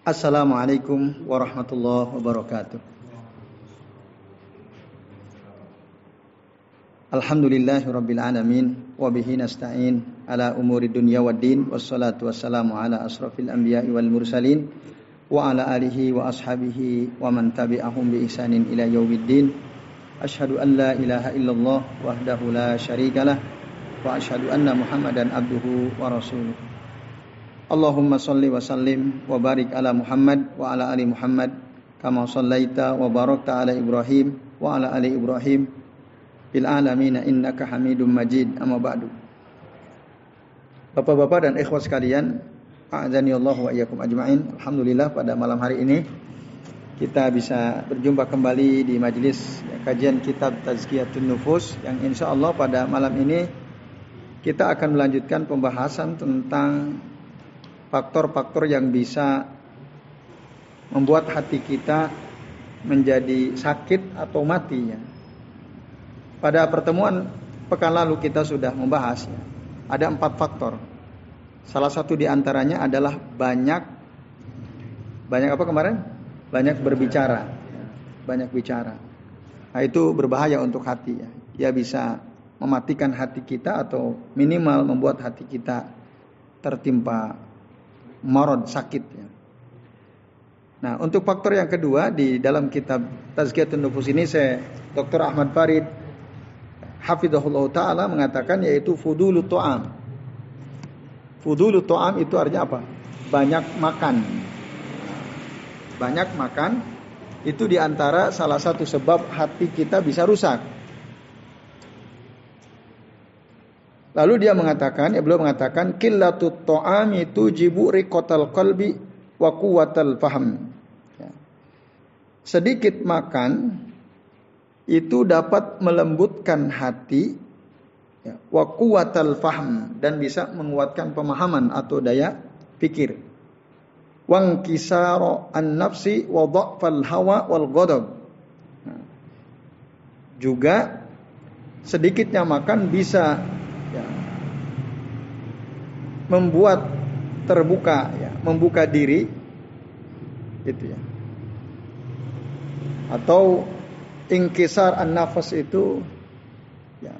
Assalamualaikum warahmatullahi wabarakatuh. Alhamdulillahi rabbil alamin wa bihi nasta'in ala umuri dunya waddin wassalatu wassalamu ala asrafil anbiya'i wal mursalin wa ala alihi wa ashabihi wa man tabi'ahum bi ihsanin ila yaumiddin. Asyhadu an la ilaha illallah wahdahu la syarikalah wa asyhadu anna Muhammadan abduhu wa rasuluh. Allahumma salli wa sallim wa barik ala Muhammad wa ala ali Muhammad kama sallaita wa barakta ala Ibrahim wa ala ali Ibrahim bil alamin innaka Hamidum Majid amma ba'du. Bapak-bapak dan ikhwas sekalian, a'zani Allah wa iyyakum ajmain. Alhamdulillah pada malam hari ini kita bisa berjumpa kembali di majelis kajian kitab Tazkiyatun Nufus yang insya Allah pada malam ini kita akan melanjutkan pembahasan tentang faktor-faktor yang bisa membuat hati kita menjadi sakit atau mati ya. Pada pertemuan pekan lalu kita sudah membahas ya, ada empat faktor. Salah satu di antaranya adalah banyak banyak apa kemarin? Banyak berbicara, ya. banyak bicara. Nah itu berbahaya untuk hati ya. Dia bisa mematikan hati kita atau minimal membuat hati kita tertimpa marad sakit ya. Nah, untuk faktor yang kedua di dalam kitab Tazkiyatun Nufus ini saya Dr. Ahmad Farid hafizahullah taala mengatakan yaitu fudulu to'am. Fudulu to'am itu artinya apa? Banyak makan. Banyak makan itu di antara salah satu sebab hati kita bisa rusak. Lalu dia mengatakan, ya beliau mengatakan qillatut ta'ami tujibu riqatal qalbi wa quwwatal faham. Ya. Sedikit makan itu dapat melembutkan hati ya, wa faham dan bisa menguatkan pemahaman atau daya pikir. Wang kisaro an nafsi wa dha'fal hawa wal ghadab. Nah. Juga sedikitnya makan bisa membuat terbuka ya, membuka diri gitu ya. Atau ingkisar an-nafas itu ya,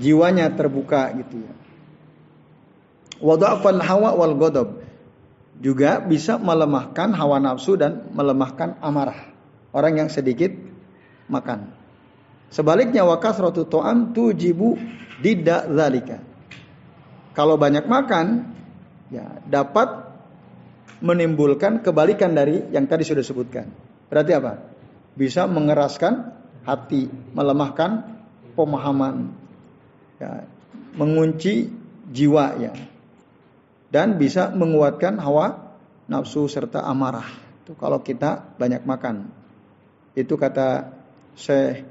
jiwanya terbuka gitu ya. Wadha'fal hawa wal ghadab juga bisa melemahkan hawa nafsu dan melemahkan amarah orang yang sedikit makan. Sebaliknya wakasratu to'am tujibu tidak zalika. Kalau banyak makan, ya dapat menimbulkan kebalikan dari yang tadi sudah sebutkan. Berarti apa? Bisa mengeraskan hati, melemahkan pemahaman, ya, mengunci jiwa ya, dan bisa menguatkan hawa nafsu serta amarah. Itu kalau kita banyak makan. Itu kata Syekh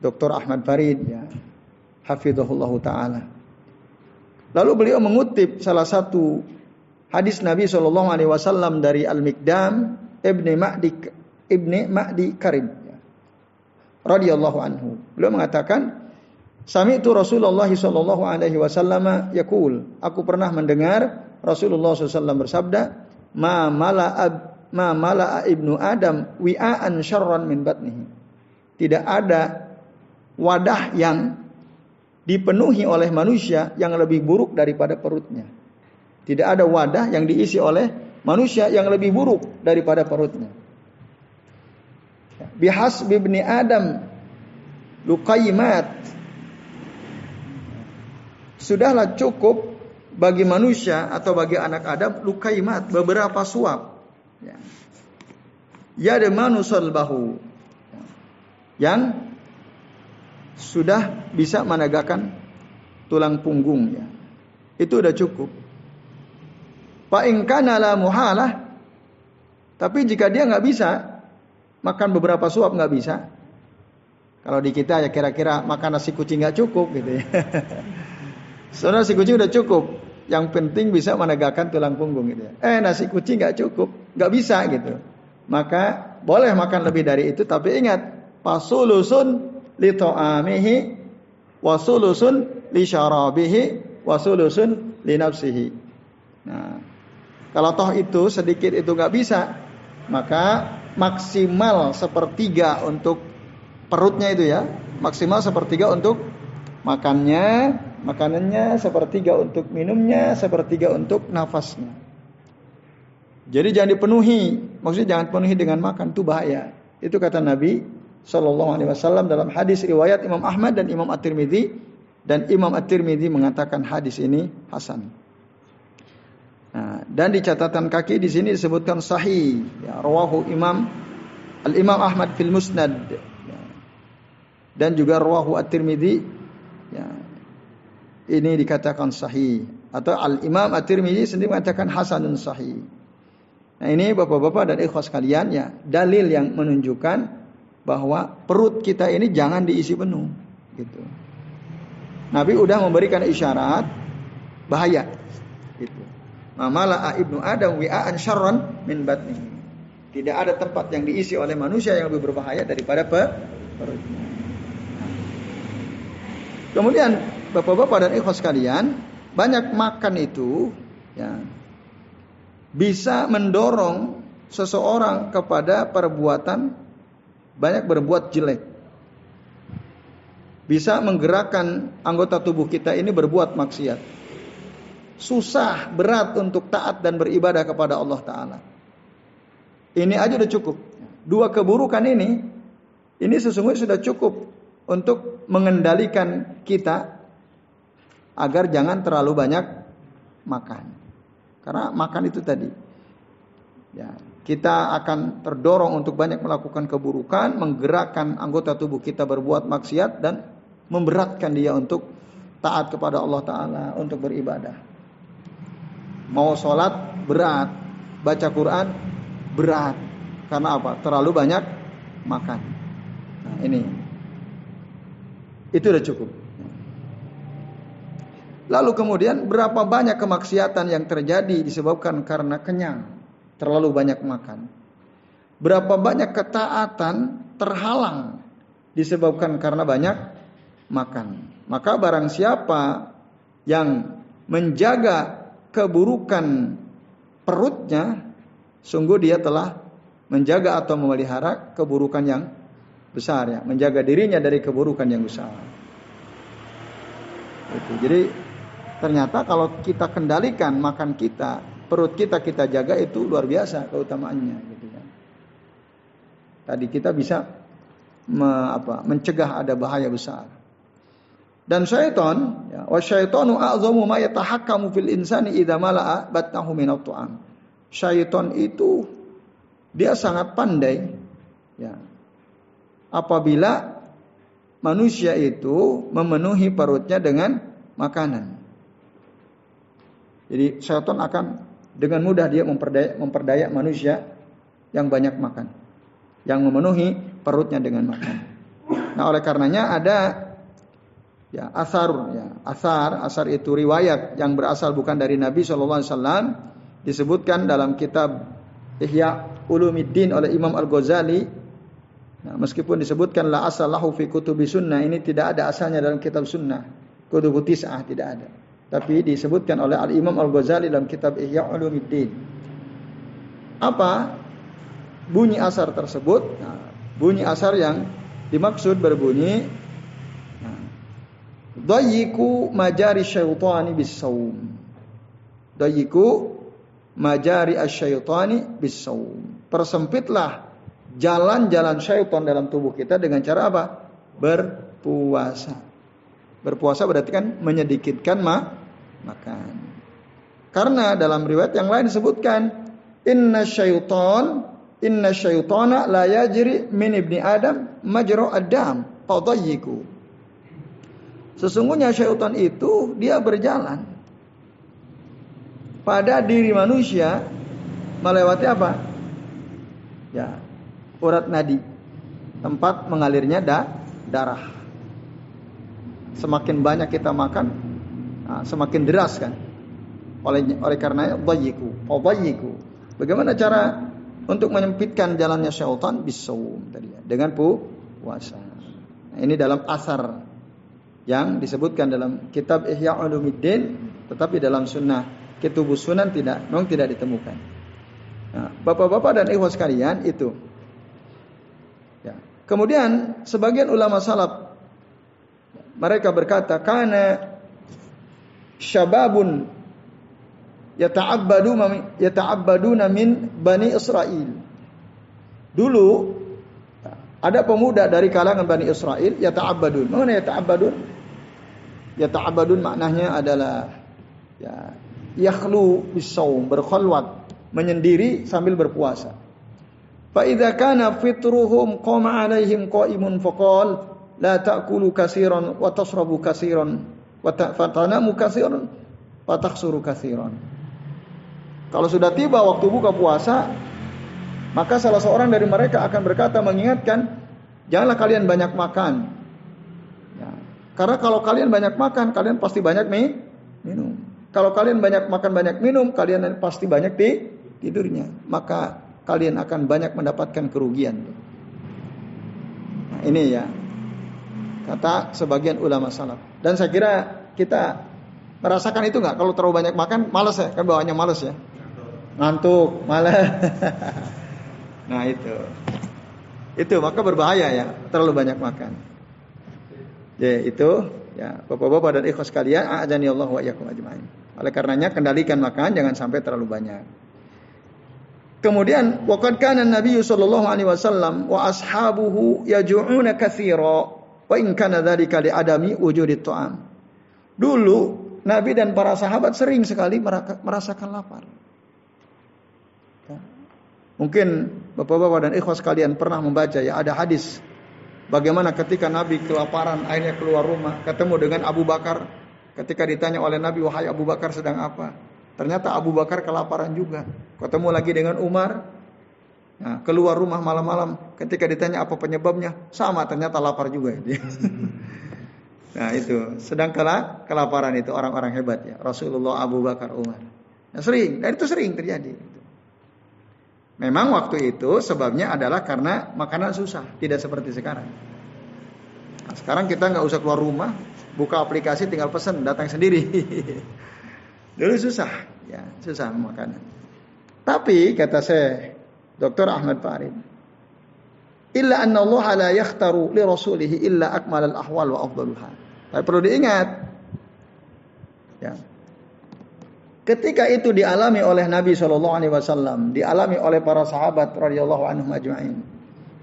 Dr. Ahmad Farid ya, hafizahullah taala. Lalu beliau mengutip salah satu hadis Nabi Shallallahu alaihi wasallam dari Al-Mikdam Ibni Ma'di Ibni Ma'di Karim ya. radhiyallahu anhu. Beliau mengatakan Sami itu Rasulullah Shallallahu Alaihi Wasallam yakul. Aku pernah mendengar Rasulullah SAW bersabda, Ma mala ma mala ibnu Adam wi'an syarran min batnihi. Tidak ada wadah yang dipenuhi oleh manusia yang lebih buruk daripada perutnya. Tidak ada wadah yang diisi oleh manusia yang lebih buruk daripada perutnya. Bihas bibni Adam lukaimat. Sudahlah cukup bagi manusia atau bagi anak Adam lukaimat beberapa suap. Ya. Yadmanu bahu yang sudah bisa menegakkan tulang punggungnya. Itu udah cukup. Pak ingkana la muhalah. Tapi jika dia nggak bisa makan beberapa suap nggak bisa. Kalau di kita ya kira-kira makan nasi kucing nggak cukup gitu ya. Soalnya nasi kucing udah cukup. Yang penting bisa menegakkan tulang punggung gitu ya. Eh nasi kucing nggak cukup, nggak bisa gitu. Maka boleh makan lebih dari itu, tapi ingat pasulusun li ta'amihi wa sulusun li syarabihi wa sulusun li nafsihi. Nah, Kalau toh itu sedikit itu nggak bisa, maka maksimal sepertiga untuk perutnya itu ya, maksimal sepertiga untuk makannya, makanannya, sepertiga untuk minumnya, sepertiga untuk nafasnya. Jadi jangan dipenuhi, maksudnya jangan penuhi dengan makan itu bahaya. Itu kata Nabi Shallallahu Alaihi Wasallam dalam hadis riwayat Imam Ahmad dan Imam At-Tirmidzi dan Imam At-Tirmidzi mengatakan hadis ini hasan. Nah, dan di catatan kaki di sini disebutkan sahih. Ya, rawahu Imam Al Imam Ahmad fil Musnad. Ya. Dan juga rawahu At-Tirmidzi. Ya. Ini dikatakan sahih atau Al Imam At-Tirmidzi sendiri mengatakan hasanun sahih. Nah, ini Bapak-bapak dan ikhwas kalian ya, dalil yang menunjukkan bahwa perut kita ini jangan diisi penuh gitu. Nabi udah memberikan isyarat bahaya gitu. Mamala ibnu Adam wi'an syarran min batni. Tidak ada tempat yang diisi oleh manusia yang lebih berbahaya daripada perutnya. Kemudian Bapak-bapak dan ikhwas sekalian, banyak makan itu ya bisa mendorong seseorang kepada perbuatan banyak berbuat jelek. Bisa menggerakkan anggota tubuh kita ini berbuat maksiat susah, berat untuk taat dan beribadah kepada Allah Ta'ala. Ini aja udah cukup. Dua keburukan ini, ini sesungguhnya sudah cukup untuk mengendalikan kita agar jangan terlalu banyak makan. Karena makan itu tadi, ya, kita akan terdorong untuk banyak melakukan keburukan, menggerakkan anggota tubuh kita berbuat maksiat dan memberatkan dia untuk taat kepada Allah Ta'ala, untuk beribadah. Mau sholat berat, baca Quran berat. Karena apa? Terlalu banyak makan. Nah, ini. Itu udah cukup. Lalu kemudian berapa banyak kemaksiatan yang terjadi disebabkan karena kenyang, terlalu banyak makan. Berapa banyak ketaatan terhalang disebabkan karena banyak makan. Maka barang siapa yang menjaga keburukan perutnya, sungguh dia telah menjaga atau memelihara keburukan yang besar ya, menjaga dirinya dari keburukan yang besar. Jadi ternyata kalau kita kendalikan makan kita, perut kita kita jaga itu luar biasa keutamaannya gitu kan. Tadi kita bisa me, apa, mencegah ada bahaya besar. Dan syaitan, ya, wa syaitanu a'zamu ma yatahakkamu fil insani idza mala'a batnahu min tu'am. Syaitan itu dia sangat pandai ya. Apabila manusia itu memenuhi perutnya dengan makanan. Jadi syaitan akan dengan mudah dia memperdaya, memperdaya manusia yang banyak makan. Yang memenuhi perutnya dengan makan. Nah oleh karenanya ada Ya, asar ya, asar, asar itu riwayat yang berasal bukan dari Nabi Shallallahu alaihi wasallam disebutkan dalam kitab Ihya Ulumuddin oleh Imam Al-Ghazali. Nah, meskipun disebutkan la asalahu fi kutubi sunnah, ini tidak ada asalnya dalam kitab sunnah. Kutubu tis'ah tidak ada. Tapi disebutkan oleh Al-Imam Al-Ghazali dalam kitab Ihya Ulumuddin. Apa bunyi asar tersebut? Nah, bunyi asar yang dimaksud berbunyi Dayiku majari syaitani bisawm. Dayiku majari asyaitani bisawm. Persempitlah jalan-jalan syaitan dalam tubuh kita dengan cara apa? Berpuasa. Berpuasa berarti kan menyedikitkan ma makan. Karena dalam riwayat yang lain disebutkan inna syaitan inna syaitana la yajri min ibni adam majra ad-dam fadayyiku Sesungguhnya syaitan itu dia berjalan pada diri manusia melewati apa? Ya, urat nadi, tempat mengalirnya da, darah. Semakin banyak kita makan, nah, semakin deras kan. Oleh oleh karena bayiku, oh bayiku. Bagaimana cara untuk menyempitkan jalannya syaitan bisawum tadi ya, dengan pu puasa. Nah, ini dalam asar yang disebutkan dalam kitab Ihya Ulumuddin tetapi dalam sunnah Ketubus sunan tidak, memang tidak ditemukan. Nah, bapak-bapak dan ikhwas sekalian itu. Ya. Kemudian sebagian ulama salaf mereka berkata karena syababun yata'abbadu yata'abbaduna min bani Israel. Dulu ada pemuda dari kalangan Bani Israel yata'abbadun. Mana yata'abbadun? Yata'abbadun maknanya adalah ya yakhlu bisawm berkhalwat menyendiri sambil berpuasa. Fa idza kana fitruhum qama alaihim qaimun faqal la ta'kulu katsiran wa tashrabu katsiran wa fatanamu katsiran wa takhsuru katsiran. Kalau sudah tiba waktu buka puasa, maka salah seorang dari mereka akan berkata mengingatkan, janganlah kalian banyak makan. Ya. Karena kalau kalian banyak makan, kalian pasti banyak minum. Kalau kalian banyak makan banyak minum, kalian pasti banyak di tidurnya. Maka kalian akan banyak mendapatkan kerugian. Nah, ini ya kata sebagian ulama salaf. Dan saya kira kita merasakan itu nggak? Kalau terlalu banyak makan, malas ya, kan bawahnya malas ya. Ngantuk, malas. nah itu, itu maka berbahaya ya, terlalu banyak makan. Ya itu Ya, Bapak-bapak dan ikhwas sekalian, a'adzani Allah wa ajmain. Oleh karenanya kendalikan makan jangan sampai terlalu banyak. Kemudian waqad kana Nabi sallallahu alaihi wasallam wa ashabuhu yaj'una katsira wa in kana dzalika li adami wujudi ta'am. Dulu Nabi dan para sahabat sering sekali merasakan lapar. Ya. Mungkin Bapak-bapak dan ikhwas sekalian pernah membaca ya ada hadis Bagaimana ketika Nabi kelaparan akhirnya keluar rumah ketemu dengan Abu Bakar ketika ditanya oleh Nabi wahai Abu Bakar sedang apa? Ternyata Abu Bakar kelaparan juga. Ketemu lagi dengan Umar. Nah, keluar rumah malam-malam ketika ditanya apa penyebabnya sama ternyata lapar juga nah itu sedang kelaparan itu orang-orang hebat ya Rasulullah Abu Bakar Umar. Nah, sering dan itu sering terjadi. Memang waktu itu sebabnya adalah karena makanan susah, tidak seperti sekarang. Nah, sekarang kita nggak usah keluar rumah, buka aplikasi tinggal pesan, datang sendiri. Dulu susah, ya susah makanan. Tapi kata saya, Dr. Ahmad Farid, illa anna Allah la yakhtaru li rasulihi illa akmal al ahwal wa afdaluha. Tapi perlu diingat, ya, Ketika itu dialami oleh Nabi Shallallahu Alaihi Wasallam, dialami oleh para sahabat radhiyallahu anhum ajma'in.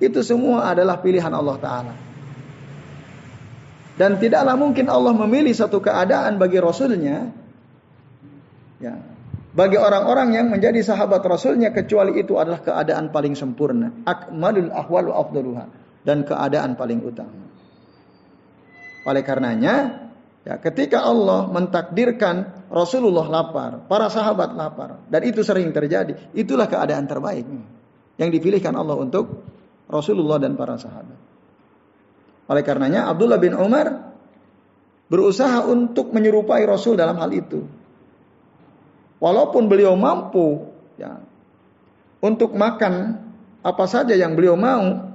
Itu semua adalah pilihan Allah Taala. Dan tidaklah mungkin Allah memilih satu keadaan bagi Rasulnya, ya, bagi orang-orang yang menjadi sahabat Rasulnya kecuali itu adalah keadaan paling sempurna. Akmalul ahwal wa. Dan keadaan paling utama. Oleh karenanya, Ya, ketika Allah mentakdirkan Rasulullah lapar, para sahabat lapar, dan itu sering terjadi, itulah keadaan terbaik yang dipilihkan Allah untuk Rasulullah dan para sahabat. Oleh karenanya Abdullah bin Umar berusaha untuk menyerupai Rasul dalam hal itu. Walaupun beliau mampu ya, untuk makan apa saja yang beliau mau,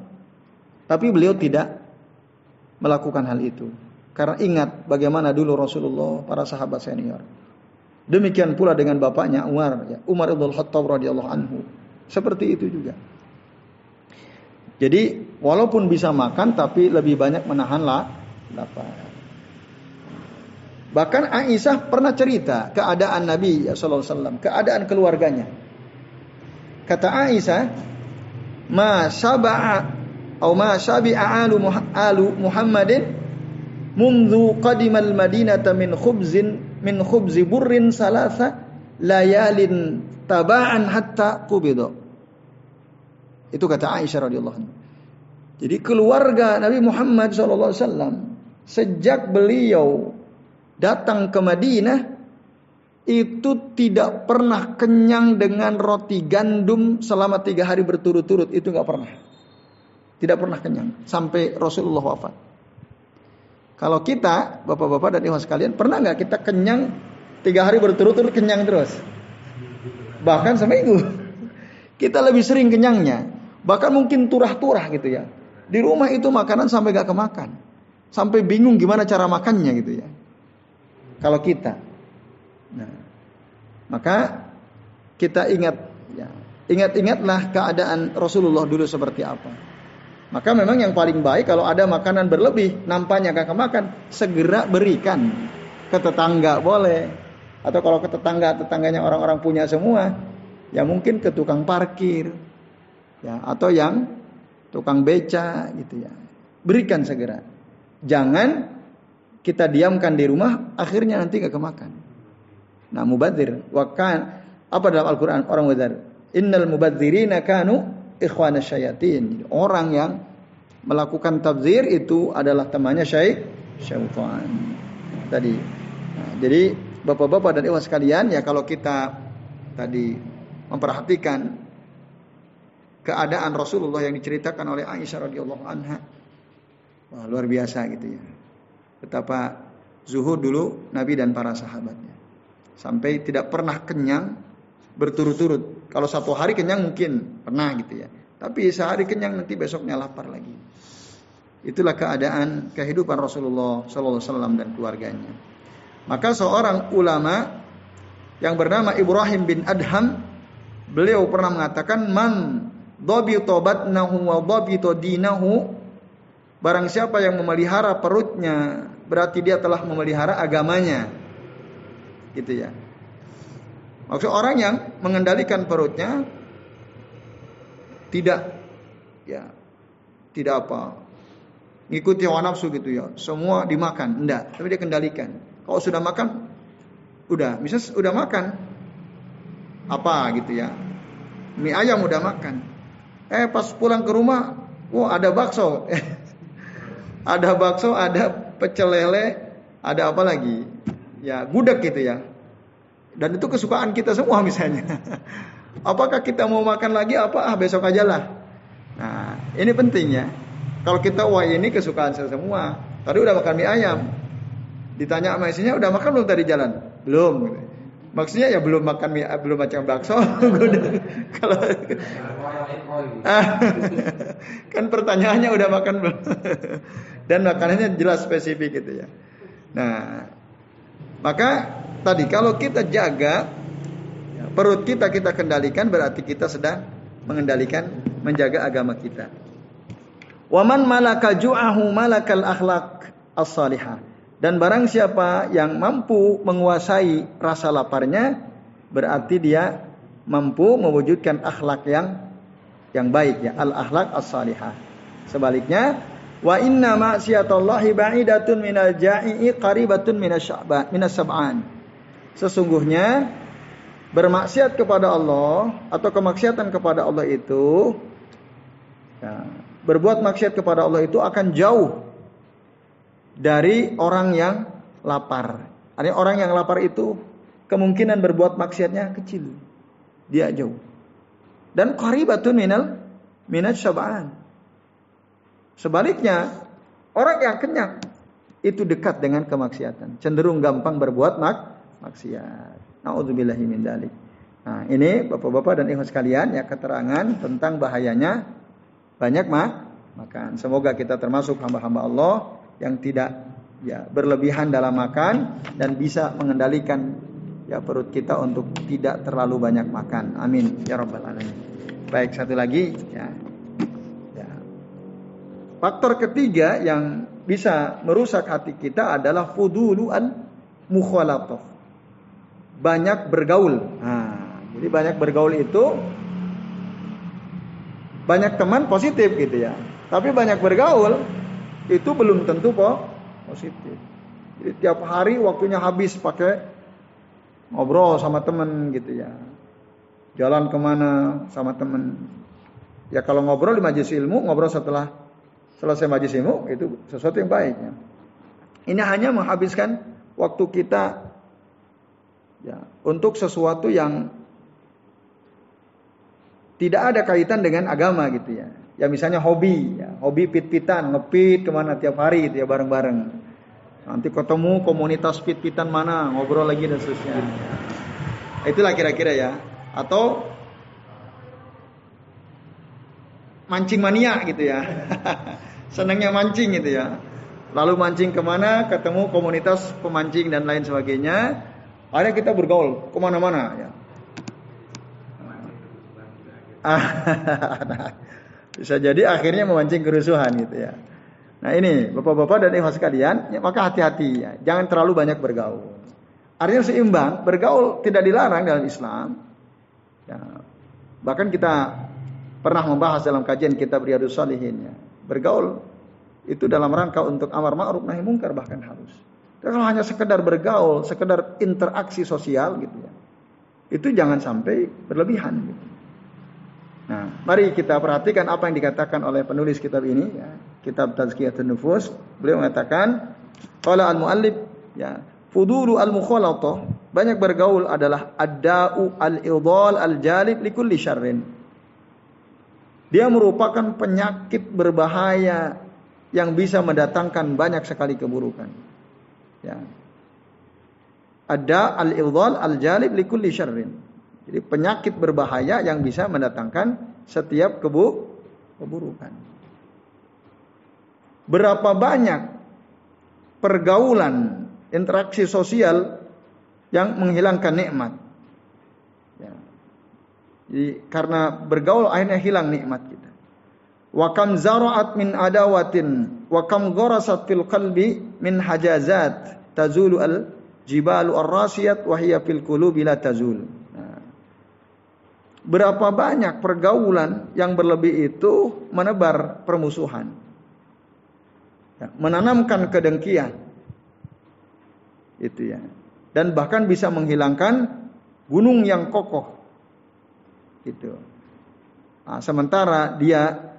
tapi beliau tidak melakukan hal itu. Karena ingat bagaimana dulu Rasulullah para sahabat senior. Demikian pula dengan bapaknya Umar, ya, Umar ibn Khattab radhiyallahu anhu. Seperti itu juga. Jadi walaupun bisa makan tapi lebih banyak menahan lapar. Bahkan Aisyah pernah cerita keadaan Nabi sallallahu alaihi wasallam, keadaan keluarganya. Kata Aisyah, "Ma saba'a atau ma sabi'a alu Muhammadin mundu qadimal madinata min khubzin min khubzi burrin salasa layalin taba'an hatta kubido. Itu kata Aisyah radhiyallahu anha. Jadi keluarga Nabi Muhammad SAW sejak beliau datang ke Madinah itu tidak pernah kenyang dengan roti gandum selama tiga hari berturut-turut itu nggak pernah tidak pernah kenyang sampai Rasulullah wafat kalau kita, bapak-bapak dan ibu sekalian, pernah nggak kita kenyang tiga hari berturut-turut kenyang terus? Bahkan seminggu. Kita lebih sering kenyangnya. Bahkan mungkin turah-turah gitu ya. Di rumah itu makanan sampai gak kemakan. Sampai bingung gimana cara makannya gitu ya. Kalau kita. Nah. Maka kita ingat ya, ingat-ingatlah keadaan Rasulullah dulu seperti apa. Maka memang yang paling baik kalau ada makanan berlebih, nampaknya kakak makan, segera berikan ke tetangga boleh. Atau kalau ke tetangga, tetangganya orang-orang punya semua, ya mungkin ke tukang parkir, ya atau yang tukang beca gitu ya. Berikan segera. Jangan kita diamkan di rumah, akhirnya nanti gak kemakan. Nah, mubadir, wakan apa dalam Al-Qur'an orang mubadir? Innal mubadzirina kanu ikhwana syayatin. Orang yang melakukan tabzir itu adalah temannya syaik syaitan. Tadi. Nah, jadi Bapak-bapak dan ibu sekalian ya kalau kita tadi memperhatikan keadaan Rasulullah yang diceritakan oleh Aisyah radhiyallahu anha. Wah, luar biasa gitu ya. Betapa zuhud dulu Nabi dan para sahabatnya. Sampai tidak pernah kenyang berturut-turut. Kalau satu hari kenyang mungkin pernah gitu ya. Tapi sehari kenyang nanti besoknya lapar lagi. Itulah keadaan kehidupan Rasulullah Sallallahu Alaihi Wasallam dan keluarganya. Maka seorang ulama yang bernama Ibrahim bin Adham, beliau pernah mengatakan man tobat nahu wa dhabito dinahu barang siapa yang memelihara perutnya berarti dia telah memelihara agamanya. Gitu ya. Maksud orang yang mengendalikan perutnya tidak. Ya tidak apa. Ngikuti hawa nafsu gitu ya. Semua dimakan enggak. Tapi dia kendalikan. Kalau sudah makan udah. Bisa udah makan apa gitu ya. Mie ayam udah makan. Eh pas pulang ke rumah wah ada bakso ada bakso ada pecel lele ada apa lagi ya gudeg gitu ya dan itu kesukaan kita semua misalnya. Apakah kita mau makan lagi apa ah besok aja lah. Nah, ini penting ya. Kalau kita wah ini kesukaan saya semua. Tadi udah makan mie ayam. Ditanya sama istrinya udah makan belum tadi jalan? Belum. Maksudnya ya belum makan mie, belum macam bakso. Kalau kan pertanyaannya udah makan belum? Dan makanannya jelas spesifik gitu ya. Nah, maka tadi kalau kita jaga perut kita kita kendalikan berarti kita sedang mengendalikan menjaga agama kita. Waman malaka ju'ahu malakal akhlak as-salihah. Dan barang siapa yang mampu menguasai rasa laparnya berarti dia mampu mewujudkan akhlak yang yang baik ya al akhlak as-salihah. Sebaliknya wa inna ma'siyatallahi ba'idatun minal ja'i'i qaribatun minas sab'an. Sesungguhnya bermaksiat kepada Allah atau kemaksiatan kepada Allah itu ya, berbuat maksiat kepada Allah itu akan jauh dari orang yang lapar. Artinya orang yang lapar itu kemungkinan berbuat maksiatnya kecil. Dia jauh. Dan qaribatun minal minat syab'an. Sebaliknya, orang yang kenyang itu dekat dengan kemaksiatan, cenderung gampang berbuat mak maksiat. Nauzubillahi min dalik. Nah, ini Bapak-bapak dan Ibu sekalian ya keterangan tentang bahayanya banyak mak makan. Semoga kita termasuk hamba-hamba Allah yang tidak ya berlebihan dalam makan dan bisa mengendalikan ya perut kita untuk tidak terlalu banyak makan. Amin ya rabbal alamin. Baik, satu lagi ya. ya. Faktor ketiga yang bisa merusak hati kita adalah fudulu al mukhalatah banyak bergaul. Nah, jadi banyak bergaul itu banyak teman positif gitu ya. Tapi banyak bergaul itu belum tentu po positif. Jadi tiap hari waktunya habis pakai ngobrol sama temen gitu ya. Jalan ke mana sama temen. Ya kalau ngobrol di majelis ilmu, ngobrol setelah selesai majelis ilmu itu sesuatu yang baik. Ya. Ini hanya menghabiskan waktu kita ya, untuk sesuatu yang tidak ada kaitan dengan agama gitu ya. Ya misalnya hobi, ya, hobi pit-pitan, ngepit ke mana tiap hari gitu ya bareng-bareng. Nanti ketemu komunitas pit-pitan mana, ngobrol lagi dan seterusnya. Itulah kira-kira ya. Atau mancing mania gitu ya. Senangnya mancing gitu ya. Lalu mancing ke mana, ketemu komunitas pemancing dan lain sebagainya Akhirnya kita bergaul ke mana-mana ya. bisa jadi akhirnya memancing kerusuhan gitu ya. Nah ini bapak-bapak dan ibu sekalian, ya, maka hati-hati ya, jangan terlalu banyak bergaul. Artinya seimbang, bergaul tidak dilarang dalam Islam. Ya, bahkan kita pernah membahas dalam kajian kitab Riyadus Salihin ya. Bergaul itu dalam rangka untuk amar ma'ruf nahi mungkar bahkan harus. Dan kalau hanya sekedar bergaul, sekedar interaksi sosial gitu ya. Itu jangan sampai berlebihan gitu. Nah, mari kita perhatikan apa yang dikatakan oleh penulis kitab ini ya. Kitab Tazkiyatun Nufus. Beliau mengatakan qala al-muallif ya, fudulu al-mukhalatah banyak bergaul adalah ad-da'u al-idhal al-jalib likulli syarrin. Dia merupakan penyakit berbahaya yang bisa mendatangkan banyak sekali keburukan. Ya. Ada al-idhal al-jalib likulli syarrin. Jadi penyakit berbahaya yang bisa mendatangkan setiap kebu keburukan. Berapa banyak pergaulan, interaksi sosial yang menghilangkan nikmat. Ya. Jadi karena bergaul akhirnya hilang nikmat kita. Wa kam zara'at min adawatin wa kam gharasat fil qalbi min hajazat tazulu al jibalu ar-rasiyat wa hiya fil qulubi la tazul. Berapa banyak pergaulan yang berlebih itu menebar permusuhan. Ya, menanamkan kedengkian. Itu ya. Dan bahkan bisa menghilangkan gunung yang kokoh. Gitu. Nah, sementara dia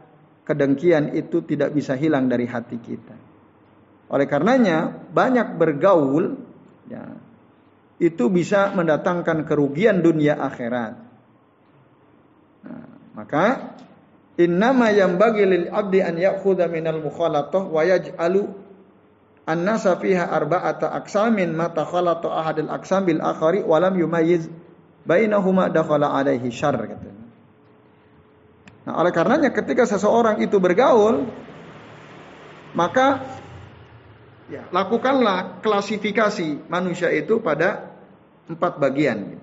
kedengkian itu tidak bisa hilang dari hati kita. Oleh karenanya banyak bergaul ya, itu bisa mendatangkan kerugian dunia akhirat. Maka innama bagi lil abdi an ya'khudha minal mukhalatah wa yaj'alu an-nasa fiha arba'ata aqsamin ma takhalata ahadul aqsam bil akhari wa lam yumayyiz bainahuma dakhala alaihi syarr katanya. Nah, oleh karenanya ketika seseorang itu bergaul maka ya, lakukanlah klasifikasi manusia itu pada empat bagian.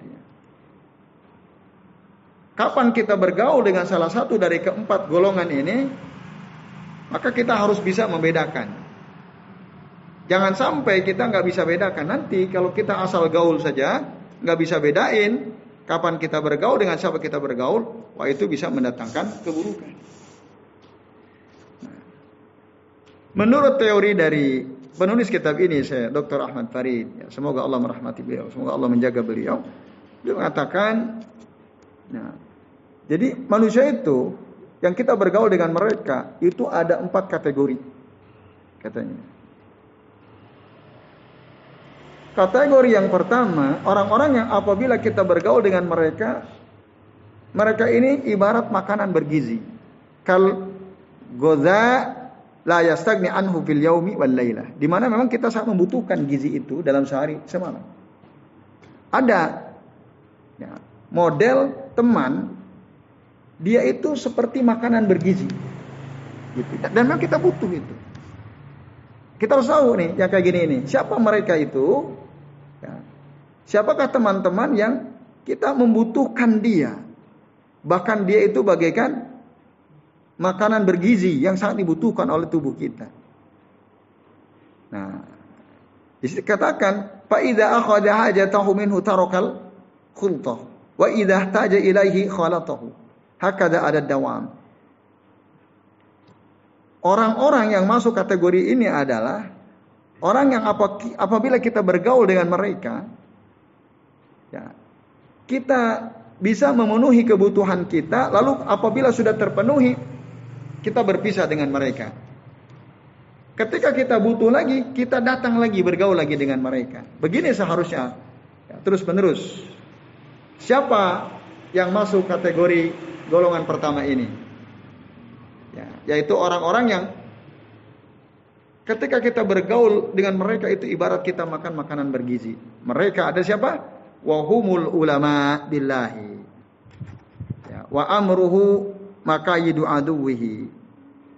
Kapan kita bergaul dengan salah satu dari keempat golongan ini, maka kita harus bisa membedakan. Jangan sampai kita nggak bisa bedakan. Nanti kalau kita asal gaul saja, nggak bisa bedain kapan kita bergaul dengan siapa kita bergaul, wah itu bisa mendatangkan keburukan. Menurut teori dari penulis kitab ini, saya Dr. Ahmad Farid, ya, semoga Allah merahmati beliau, semoga Allah menjaga beliau. Dia mengatakan, nah, jadi manusia itu yang kita bergaul dengan mereka itu ada empat kategori katanya. Kategori yang pertama orang-orang yang apabila kita bergaul dengan mereka mereka ini ibarat makanan bergizi. Kal goza la yastagni anhu fil yaumi wal laila. Di mana memang kita sangat membutuhkan gizi itu dalam sehari semalam. Ada ya, model teman dia itu seperti makanan bergizi. Gitu. Dan memang kita butuh itu. Kita harus tahu nih yang kayak gini ini. Siapa mereka itu? Ya. Siapakah teman-teman yang kita membutuhkan dia? Bahkan dia itu bagaikan makanan bergizi yang sangat dibutuhkan oleh tubuh kita. Nah, dikatakan fa idza akhadha hajatahu minhu tarakal khultah wa idza ihtaja ilaihi khalatahu. Hakada ada dawam. Orang-orang yang masuk kategori ini adalah orang yang apabila kita bergaul dengan mereka, ya, kita bisa memenuhi kebutuhan kita, lalu apabila sudah terpenuhi, kita berpisah dengan mereka. Ketika kita butuh lagi, kita datang lagi bergaul lagi dengan mereka. Begini seharusnya ya, terus menerus. Siapa yang masuk kategori golongan pertama ini. Ya, yaitu orang-orang yang ketika kita bergaul dengan mereka itu ibarat kita makan makanan bergizi. Mereka ada siapa? Wahumul ulama billahi. Ya, wa amruhu makayidu aduwihi.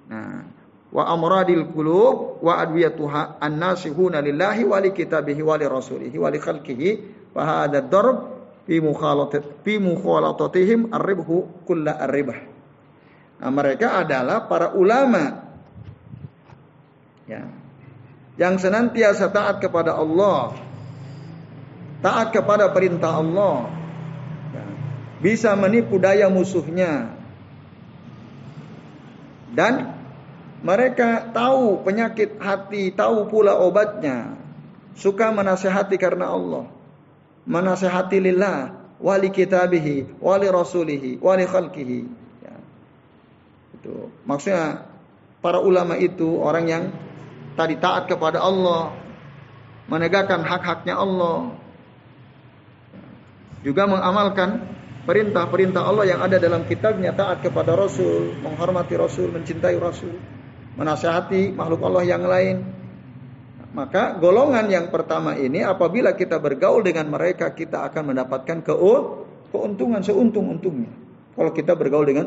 Nah, wa amradil qulub wa adwiyatuha annasihuna lillahi wa li kitabihi wa li rasulihi wa li khalqihi fahada darb fi mukhalatat fi mukhalatatihim arribhu kulla arribah. Nah, mereka adalah para ulama. Ya. Yang senantiasa taat kepada Allah, taat kepada perintah Allah, ya, bisa menipu daya musuhnya, dan mereka tahu penyakit hati, tahu pula obatnya, suka menasehati karena Allah menasehati lillah wali kitabihi wali rasulihi wali khalqihi. Ya. itu. Maksudnya para ulama itu orang yang tadi taat kepada Allah menegakkan hak-haknya Allah juga mengamalkan perintah-perintah Allah yang ada dalam kitabnya taat kepada Rasul menghormati Rasul mencintai Rasul menasehati makhluk Allah yang lain maka golongan yang pertama ini apabila kita bergaul dengan mereka kita akan mendapatkan keuntungan seuntung-untungnya. Kalau kita bergaul dengan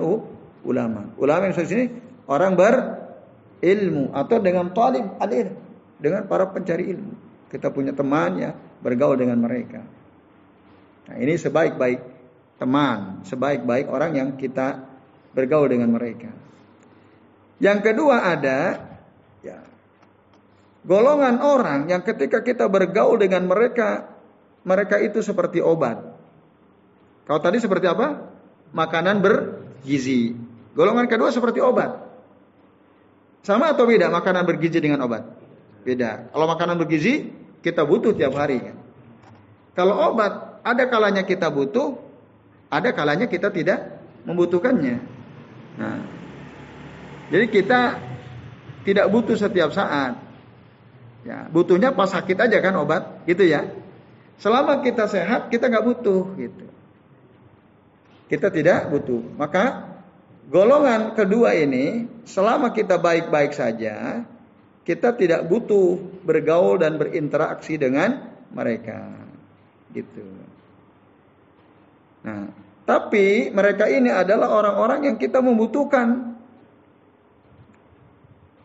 ulama. Ulama yang sini orang berilmu atau dengan talib alir dengan para pencari ilmu. Kita punya teman ya bergaul dengan mereka. Nah, ini sebaik-baik teman, sebaik-baik orang yang kita bergaul dengan mereka. Yang kedua ada golongan orang yang ketika kita bergaul dengan mereka, mereka itu seperti obat. Kalau tadi seperti apa? Makanan bergizi. Golongan kedua seperti obat. Sama atau beda makanan bergizi dengan obat? Beda. Kalau makanan bergizi kita butuh tiap hari kan. Kalau obat ada kalanya kita butuh, ada kalanya kita tidak membutuhkannya. Nah, jadi kita tidak butuh setiap saat. Ya, butuhnya pas sakit aja kan obat, gitu ya. Selama kita sehat, kita nggak butuh, gitu. Kita tidak butuh. Maka golongan kedua ini, selama kita baik-baik saja, kita tidak butuh bergaul dan berinteraksi dengan mereka, gitu. Nah, tapi mereka ini adalah orang-orang yang kita membutuhkan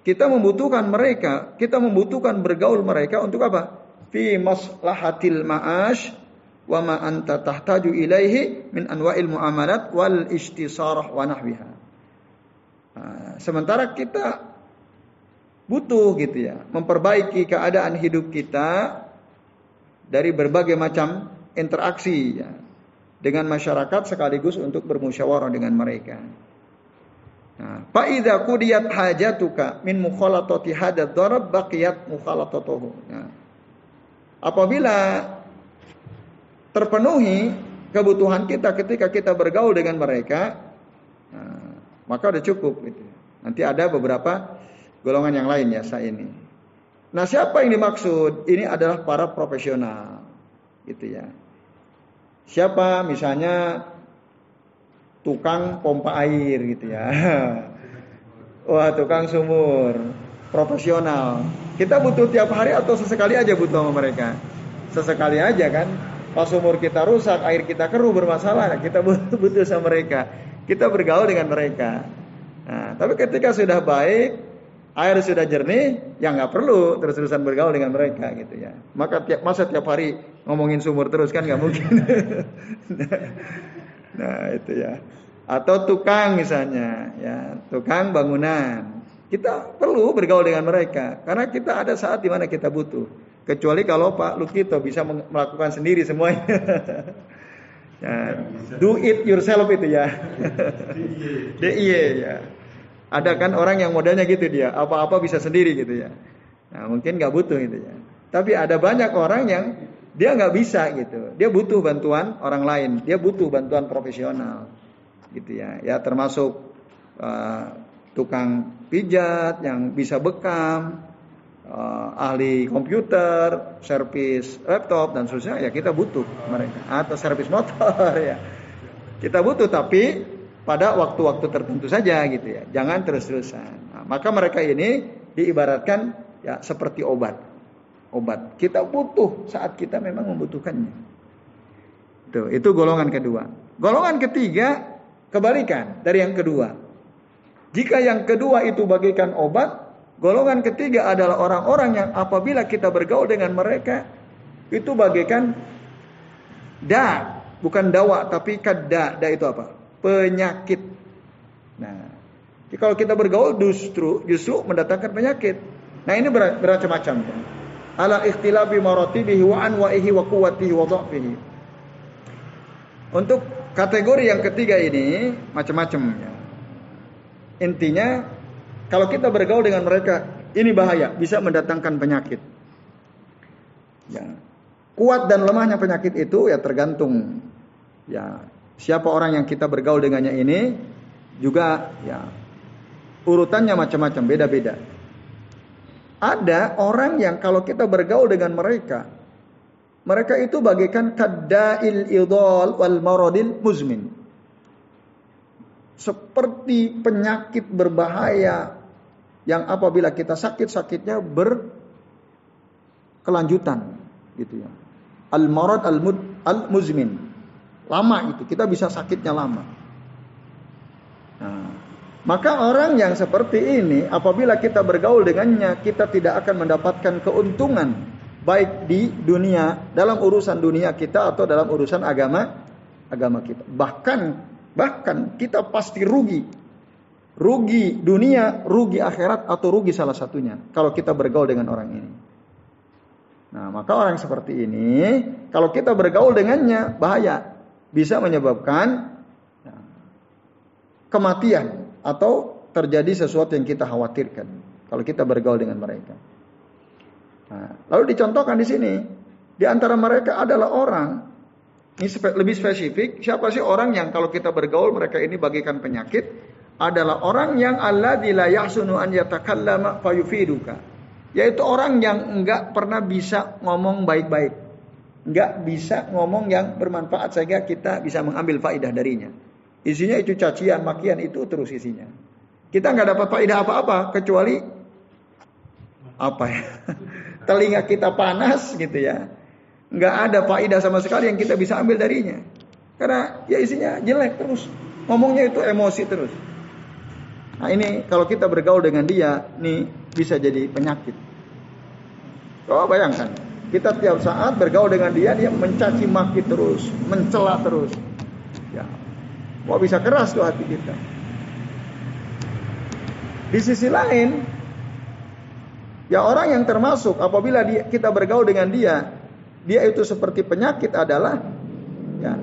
kita membutuhkan mereka, kita membutuhkan bergaul mereka untuk apa? Fi maslahatil ma'ash wa ma anta tahtaju ilaihi min anwa'il muamalat wal istisarah wa nahwiha. Nah, sementara kita butuh gitu ya, memperbaiki keadaan hidup kita dari berbagai macam interaksi ya, dengan masyarakat sekaligus untuk bermusyawarah dengan mereka. Fa idza qudiyat hajatuka min mukhalatati hadad darab baqiyat mukhalatatuhu. Nah, apabila terpenuhi kebutuhan kita ketika kita bergaul dengan mereka, nah, maka udah cukup gitu. Nanti ada beberapa golongan yang lain ya saya ini. Nah, siapa yang dimaksud? Ini adalah para profesional. Gitu ya. Siapa misalnya tukang pompa air gitu ya. Wah, tukang sumur, profesional. Kita butuh tiap hari atau sesekali aja butuh sama mereka? Sesekali aja kan. Pas sumur kita rusak, air kita keruh bermasalah, kita butuh butuh sama mereka. Kita bergaul dengan mereka. Nah, tapi ketika sudah baik, air sudah jernih, ya nggak perlu terus-terusan bergaul dengan mereka gitu ya. Maka tiap masa tiap hari ngomongin sumur terus kan nggak mungkin. nah itu ya. Atau tukang misalnya ya tukang bangunan. Kita perlu bergaul dengan mereka karena kita ada saat di mana kita butuh. Kecuali kalau Pak Lukito bisa melakukan sendiri semuanya. Ya, do it yourself itu ya. DIY ya. Ada kan orang yang modelnya gitu dia apa-apa bisa sendiri gitu ya. Nah mungkin nggak butuh itu ya. Tapi ada banyak orang yang dia nggak bisa gitu. Dia butuh bantuan orang lain. Dia butuh bantuan profesional. Gitu ya. Ya termasuk uh, tukang pijat yang bisa bekam uh, ahli komputer servis laptop dan seterusnya. Ya kita butuh mereka. Atau servis motor ya. Kita butuh tapi pada waktu-waktu tertentu saja gitu ya. Jangan terus-terusan. Nah, maka mereka ini diibaratkan ya seperti obat obat kita butuh saat kita memang membutuhkannya itu itu golongan kedua golongan ketiga Kebalikan dari yang kedua. Jika yang kedua itu bagikan obat, golongan ketiga adalah orang-orang yang apabila kita bergaul dengan mereka itu bagaikan Da, bukan dawa tapi kada. Da itu apa? Penyakit. Nah, kalau kita bergaul justru justru mendatangkan penyakit. Nah, ini ber bermacam-macam. Ala ikhtilafi maratibihi wa anwa'ihi wa quwwatihi wa dha'fihi. Untuk kategori yang ketiga ini macam-macam. Intinya kalau kita bergaul dengan mereka ini bahaya, bisa mendatangkan penyakit. Ya. Kuat dan lemahnya penyakit itu ya tergantung ya siapa orang yang kita bergaul dengannya ini juga ya urutannya macam-macam, beda-beda. Ada orang yang kalau kita bergaul dengan mereka, mereka itu bagaikan kadail idol wal maradil muzmin. Seperti penyakit berbahaya yang apabila kita sakit sakitnya berkelanjutan gitu ya. Al marad al mud al muzmin. Lama itu kita bisa sakitnya lama. Nah, maka orang yang seperti ini apabila kita bergaul dengannya kita tidak akan mendapatkan keuntungan. Baik di dunia dalam urusan dunia kita atau dalam urusan agama agama kita. Bahkan bahkan kita pasti rugi. Rugi dunia, rugi akhirat atau rugi salah satunya. Kalau kita bergaul dengan orang ini. Nah, maka orang seperti ini kalau kita bergaul dengannya bahaya, bisa menyebabkan ya, kematian atau terjadi sesuatu yang kita khawatirkan kalau kita bergaul dengan mereka. Nah, lalu dicontohkan di sini di antara mereka adalah orang ini lebih spesifik siapa sih orang yang kalau kita bergaul mereka ini bagikan penyakit adalah orang yang Allah la yahsunu an yatakallama fayufiduka. Yaitu orang yang enggak pernah bisa ngomong baik-baik. Enggak bisa ngomong yang bermanfaat sehingga kita bisa mengambil faidah darinya. Isinya itu cacian, makian itu terus isinya. Kita enggak dapat faidah apa-apa kecuali apa ya? Telinga kita panas gitu ya. Enggak ada faidah sama sekali yang kita bisa ambil darinya. Karena ya isinya jelek terus. Ngomongnya itu emosi terus. Nah ini kalau kita bergaul dengan dia, nih bisa jadi penyakit. Coba bayangkan, kita tiap saat bergaul dengan dia, dia mencaci maki terus, mencela terus. Wah bisa keras tuh hati kita. Di sisi lain, ya orang yang termasuk apabila dia, kita bergaul dengan dia, dia itu seperti penyakit adalah ya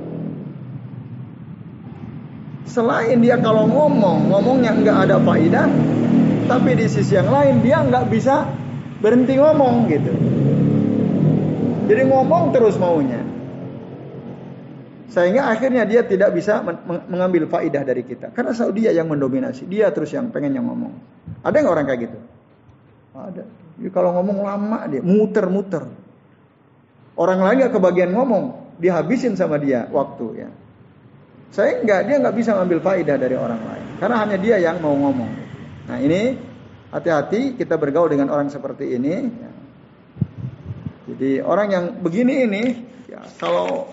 Selain dia kalau ngomong, ngomongnya nggak ada faidah, tapi di sisi yang lain dia nggak bisa berhenti ngomong gitu. Jadi ngomong terus maunya. Sehingga akhirnya dia tidak bisa mengambil faidah dari kita. Karena selalu dia yang mendominasi. Dia terus yang pengen yang ngomong. Ada yang orang kayak gitu? Ada. Jadi kalau ngomong lama dia, muter-muter. Orang lain gak kebagian ngomong, dihabisin sama dia waktu ya. Saya enggak, dia enggak bisa ngambil faedah dari orang lain. Karena hanya dia yang mau ngomong. Nah ini hati-hati kita bergaul dengan orang seperti ini. Ya. Jadi orang yang begini ini, ya, kalau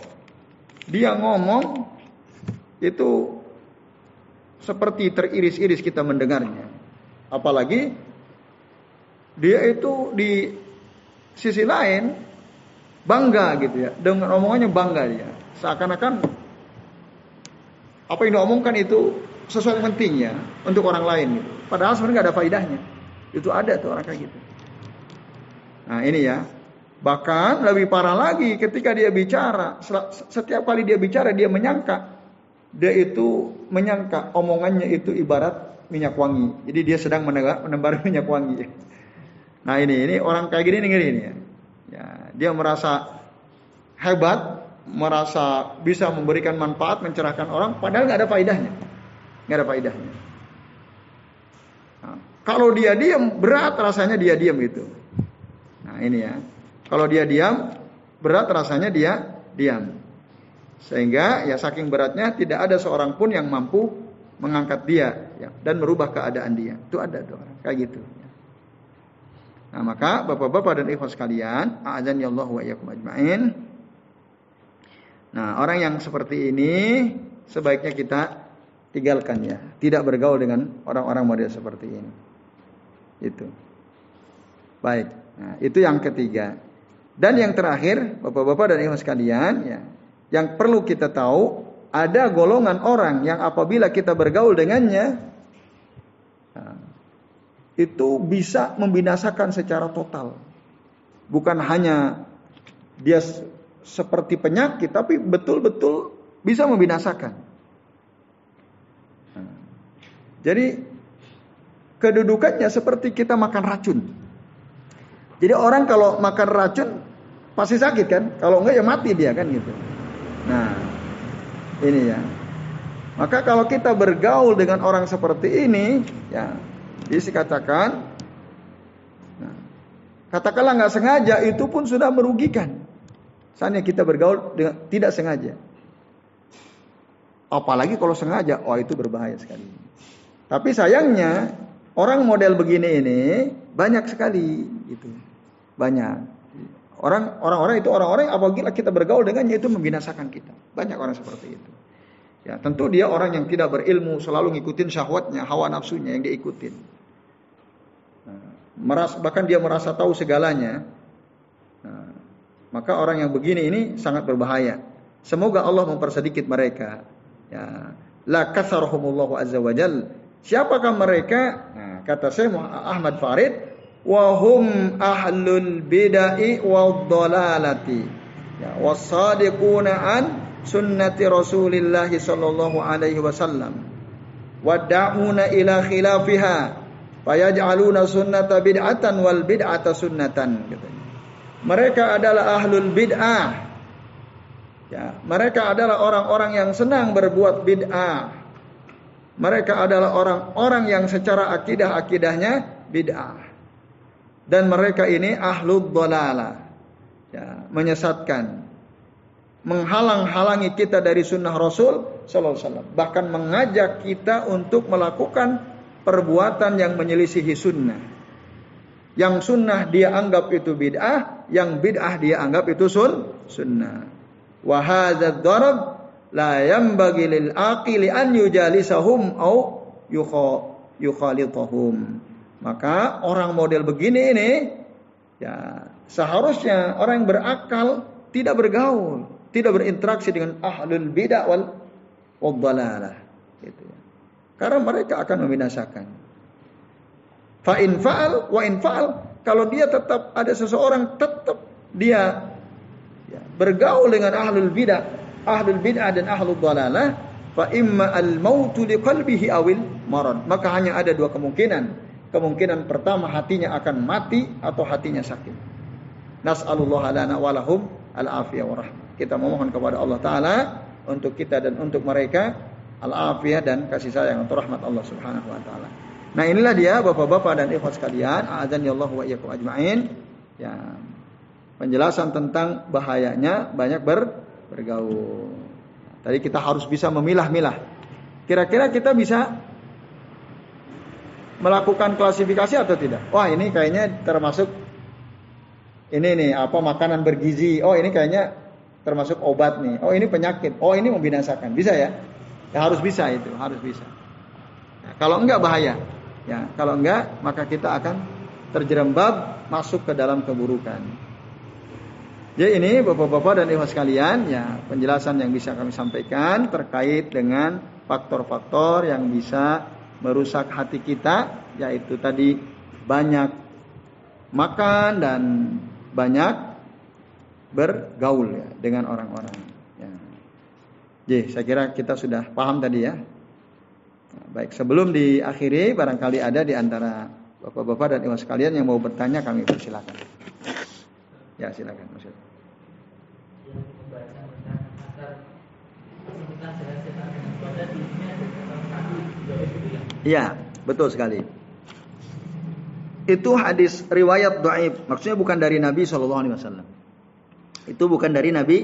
dia ngomong itu seperti teriris-iris kita mendengarnya. Apalagi dia itu di sisi lain bangga gitu ya, dengan omongannya bangga dia. Seakan-akan apa yang diomongkan itu sesuatu yang pentingnya untuk orang lain. Gitu. Padahal sebenarnya nggak ada faidahnya. Itu ada tuh orang kayak gitu. Nah ini ya. Bahkan lebih parah lagi ketika dia bicara. Setiap kali dia bicara dia menyangka. Dia itu menyangka omongannya itu ibarat minyak wangi. Jadi dia sedang menebar minyak wangi. Nah ini ini orang kayak gini nih ini ya. ya. Dia merasa hebat merasa bisa memberikan manfaat, mencerahkan orang, padahal nggak ada faidahnya, nggak ada faidahnya. Nah, kalau dia diam, berat rasanya dia diam gitu. Nah ini ya, kalau dia diam, berat rasanya dia diam. Sehingga ya saking beratnya tidak ada seorang pun yang mampu mengangkat dia ya, dan merubah keadaan dia. Itu ada orang kayak gitu. Nah maka bapak-bapak dan ikhwan sekalian, azan ya Allah wa ajmain. Nah, orang yang seperti ini sebaiknya kita tinggalkan ya, tidak bergaul dengan orang-orang model seperti ini. Itu. Baik. Nah, itu yang ketiga. Dan yang terakhir, Bapak-bapak dan Ibu sekalian, ya. yang perlu kita tahu ada golongan orang yang apabila kita bergaul dengannya nah, itu bisa membinasakan secara total. Bukan hanya dia seperti penyakit tapi betul-betul bisa membinasakan. Jadi kedudukannya seperti kita makan racun. Jadi orang kalau makan racun pasti sakit kan? Kalau enggak ya mati dia kan gitu. Nah, ini ya. Maka kalau kita bergaul dengan orang seperti ini, ya, katakan, nah, katakanlah nggak sengaja itu pun sudah merugikan. Saatnya kita bergaul dengan tidak sengaja. Apalagi kalau sengaja, oh itu berbahaya sekali. Tapi sayangnya orang model begini ini banyak sekali gitu. Banyak. Orang orang-orang itu orang-orang yang apabila kita bergaul dengannya itu membinasakan kita. Banyak orang seperti itu. Ya, tentu dia orang yang tidak berilmu, selalu ngikutin syahwatnya, hawa nafsunya yang diikutin. Nah, meras, bahkan dia merasa tahu segalanya. Nah, maka orang yang begini ini sangat berbahaya. Semoga Allah mempersedikit mereka. Ya, la kasarhumullahu azza wajal. Siapakah mereka? Nah, kata saya Ahmad Farid, wahum ahlul bidai wal dalalati ya wasadiquna an sunnati Rasulillah sallallahu alaihi wasallam. Wad'una ila khilafiha. Fayaj'aluna sunnata bid'atan wal bid'ata sunnatan mereka adalah ahlul bid'ah. Ya mereka adalah orang-orang yang senang berbuat bid'ah. Mereka adalah orang-orang yang secara akidah akidahnya bid'ah dan mereka ini ahlul dolala ya, menyesatkan. Menghalang-halangi kita dari sunnah Rasul Sallallahu Alaihi Wasallam. Bahkan mengajak kita untuk melakukan perbuatan yang menyelisihi sunnah. Yang sunnah dia anggap itu bid'ah yang bid'ah dia anggap itu sun sunnah. Wahadzal darab la yanbaghi lil aqili an yujalisahum au yukhalituhum maka orang model begini ini ya seharusnya orang yang berakal tidak bergaul, tidak berinteraksi dengan ahlul bidah wal waddalalah gitu ya. Karena mereka akan membinasakan. Fa in fa'al wa in fa'al kalau dia tetap ada seseorang tetap dia ya, bergaul dengan ahlul bidah, ahlul bidah dan ahlul dalalah, fa imma al mautu liqalbihi awil marad. Maka hanya ada dua kemungkinan kemungkinan pertama hatinya akan mati atau hatinya sakit. Nas'alullah lana walahum al-afiyah wa. Kita memohon kepada Allah Ta'ala untuk kita dan untuk mereka al-afiyah dan kasih sayang untuk rahmat Allah Subhanahu wa taala. Nah, inilah dia Bapak-bapak dan ikhwas sekalian, azan ya Allah wa iyyakum ajmain. Ya. Penjelasan tentang bahayanya banyak ber, bergaul. Tadi kita harus bisa memilah-milah. Kira-kira kita bisa melakukan klasifikasi atau tidak? Wah ini kayaknya termasuk ini nih apa makanan bergizi. Oh ini kayaknya termasuk obat nih. Oh ini penyakit. Oh ini membinasakan. Bisa ya? Ya harus bisa itu, harus bisa. Ya, kalau enggak bahaya. Ya, kalau enggak maka kita akan terjerembab masuk ke dalam keburukan. Jadi ini Bapak-bapak dan Ibu sekalian, ya penjelasan yang bisa kami sampaikan terkait dengan faktor-faktor yang bisa merusak hati kita yaitu tadi banyak makan dan banyak bergaul ya dengan orang-orang. Ya. Jadi saya kira kita sudah paham tadi ya. Baik sebelum diakhiri barangkali ada di antara bapak-bapak dan ibu sekalian yang mau bertanya kami persilakan. Ya silakan Mas. Iya, betul sekali. Itu hadis riwayat dhaif, maksudnya bukan dari Nabi sallallahu alaihi wasallam. Itu bukan dari Nabi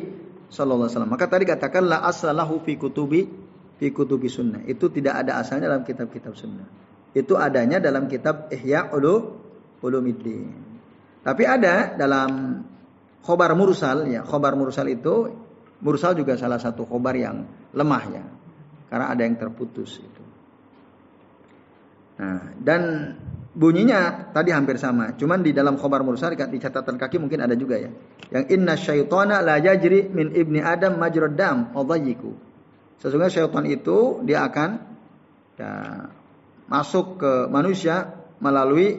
sallallahu alaihi wasallam. Maka tadi katakan la asalahu fi kutubi fi kutubi sunnah. Itu tidak ada asalnya dalam kitab-kitab sunnah. Itu adanya dalam kitab Ihya Ulu Ulumiddin. Tapi ada dalam khobar mursal ya, khobar mursal itu mursal juga salah satu khobar yang lemah ya. Karena ada yang terputus. Nah, dan bunyinya tadi hampir sama. Cuman di dalam khobar mursal di catatan kaki mungkin ada juga ya. Yang inna syaitana la yajri min ibni adam majrad dam Sesungguhnya syaitan itu dia akan ya, masuk ke manusia melalui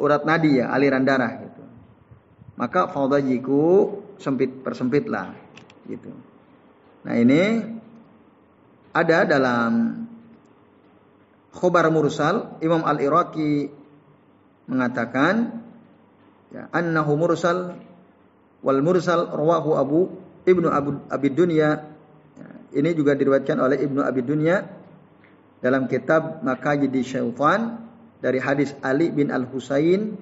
urat nadi ya, aliran darah gitu. Maka fadajiku sempit persempitlah gitu. Nah, ini ada dalam khobar mursal Imam Al-Iraqi mengatakan ya annahu mursal wal mursal rawahu Abu Ibnu Abu Abi Dunya. Ya, ini juga diriwayatkan oleh Ibnu Abi Dunya dalam kitab Makayidi Syaitan dari hadis Ali bin Al Husain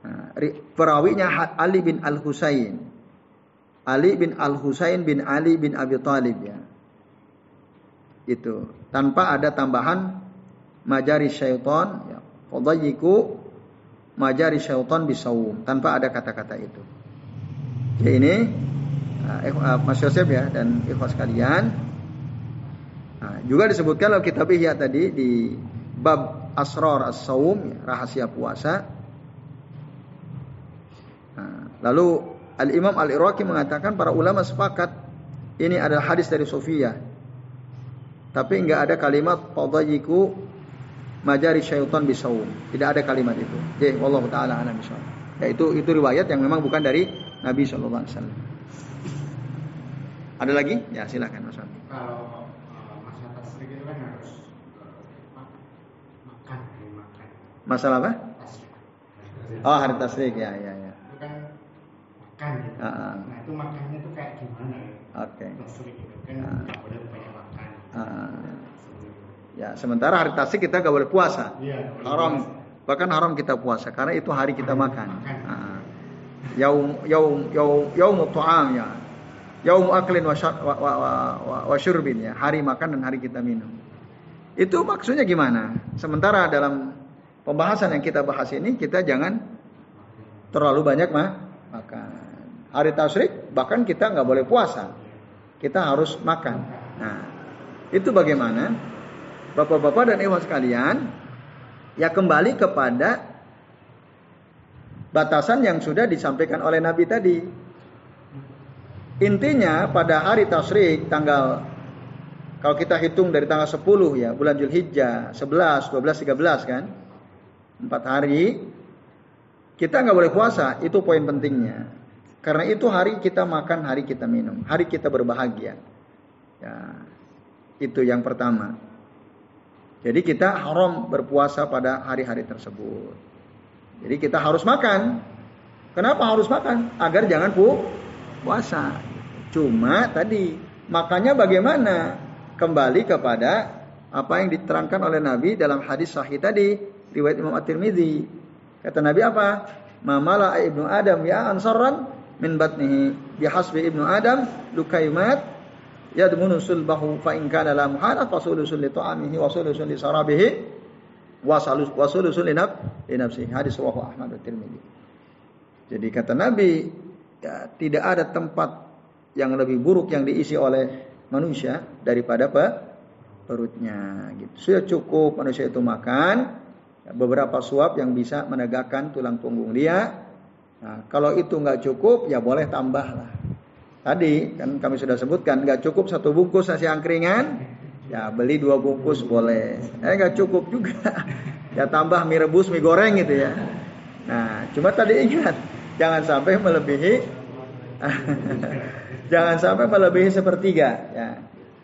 nah, perawinya Ali bin Al Husain Ali bin Al Husain bin Ali bin Abi Talib ya. Itu tanpa ada tambahan majari syaitan ya. Fadayiku majari syaitan bisawum tanpa ada kata-kata itu. Ya ini uh, Mas Yosef ya dan ikhwas kalian nah, juga disebutkan dalam kitab Ihya tadi di bab asrar as-saum ya, rahasia puasa. Nah, lalu Al Imam Al Iraqi mengatakan para ulama sepakat ini adalah hadis dari Sofia. Tapi enggak ada kalimat fadayiku majari syaitan bisawum. Tidak ada kalimat itu. Jadi Allah taala alam Ya itu itu riwayat yang memang bukan dari Nabi sallallahu alaihi wasallam. Ada lagi? Ya silakan Mas Kalau uh, masalah tasrik itu kan harus uh, makan, makan. Masalah apa? Oh hari tasrik ya ya ya. Itu kan makan gitu. Uh -uh. Nah itu makannya itu kayak gimana ya? Oke. Okay. Tasrik itu kan uh. boleh banyak makan. Uh. Ya, sementara hari tasik kita gak boleh puasa. Ya, haram. Bahkan haram kita puasa karena itu hari kita makan. Nah, yaum yaum yaum ya. Yaum aklin wa, wa, wa, wa, wa syurbin ya. Hari makan dan hari kita minum. Itu maksudnya gimana? Sementara dalam pembahasan yang kita bahas ini kita jangan terlalu banyak mah makan. Hari tasrik bahkan kita nggak boleh puasa. Kita harus makan. Nah, itu bagaimana? Bapak-bapak dan ibu sekalian, ya kembali kepada batasan yang sudah disampaikan oleh Nabi tadi. Intinya pada hari tasrik tanggal kalau kita hitung dari tanggal 10 ya bulan Julhijjah 11, 12, 13 kan. Empat hari kita nggak boleh puasa, itu poin pentingnya. Karena itu hari kita makan, hari kita minum, hari kita berbahagia. Ya, itu yang pertama. Jadi kita haram berpuasa pada hari-hari tersebut. Jadi kita harus makan. Kenapa harus makan? Agar jangan pu puasa. Cuma tadi makannya bagaimana? Kembali kepada apa yang diterangkan oleh Nabi dalam hadis sahih tadi riwayat Imam At-Tirmidzi. Kata Nabi apa? Mamala ibnu Adam ya ansarran min batnihi bihasbi ibnu Adam lukaimat yadmunu sulbahu fa in kana la muhala fa sulusul li ta'amihi wa sulusul li sarabihi wa sulusul li nafsihi. Hadis rawahu Ahmad dan jadi kata Nabi ya, tidak ada tempat yang lebih buruk yang diisi oleh manusia daripada apa perutnya gitu. Sudah cukup manusia itu makan ya, beberapa suap yang bisa menegakkan tulang punggung dia. Nah, kalau itu nggak cukup ya boleh tambah lah Tadi kan kami sudah sebutkan nggak cukup satu bungkus nasi angkringan, ya beli dua bungkus boleh. Eh nggak cukup juga, ya tambah mie rebus, mie goreng gitu ya. Nah, cuma tadi ingat jangan sampai melebihi, jangan sampai melebihi sepertiga. Ya.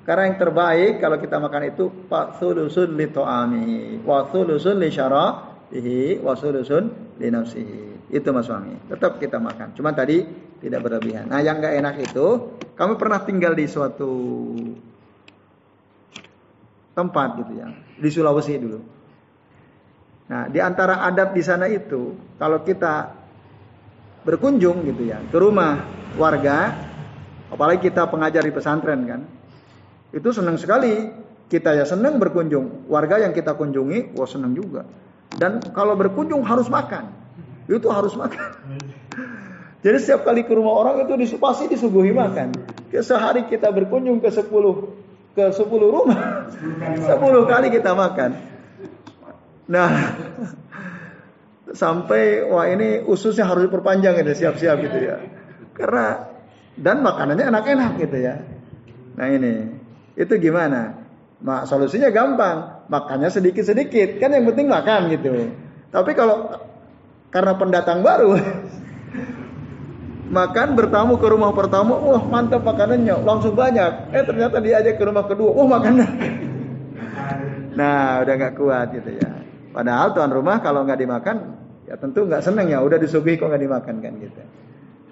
Karena yang terbaik kalau kita makan itu pak sulusun li to'ami, wa sulusun li syara'ihi, wa sulusun li nafsihi. Itu mas suami. Tetap kita makan. Cuma tadi tidak berlebihan. Nah, yang nggak enak itu, kamu pernah tinggal di suatu tempat gitu ya, di Sulawesi dulu. Nah, di antara adat di sana itu, kalau kita berkunjung gitu ya ke rumah warga, apalagi kita pengajar di pesantren kan, itu senang sekali. Kita ya senang berkunjung. Warga yang kita kunjungi, wah senang juga. Dan kalau berkunjung harus makan, itu harus makan. Jadi setiap kali ke rumah orang itu pasti disuguhi makan. Sehari kita berkunjung ke 10 ke 10 rumah. 10 kali kita makan. Nah, sampai wah ini ususnya harus diperpanjang gitu, siap-siap gitu ya. Karena dan makanannya enak-enak gitu ya. Nah ini, itu gimana? Mak solusinya gampang, makannya sedikit-sedikit, kan yang penting makan gitu. Tapi kalau karena pendatang baru, makan bertamu ke rumah pertama, wah mantap makanannya, langsung banyak. Eh ternyata dia aja ke rumah kedua, wah makanan. Nah udah nggak kuat gitu ya. Padahal tuan rumah kalau nggak dimakan, ya tentu nggak seneng ya. Udah disuguhi kok nggak dimakan kan gitu.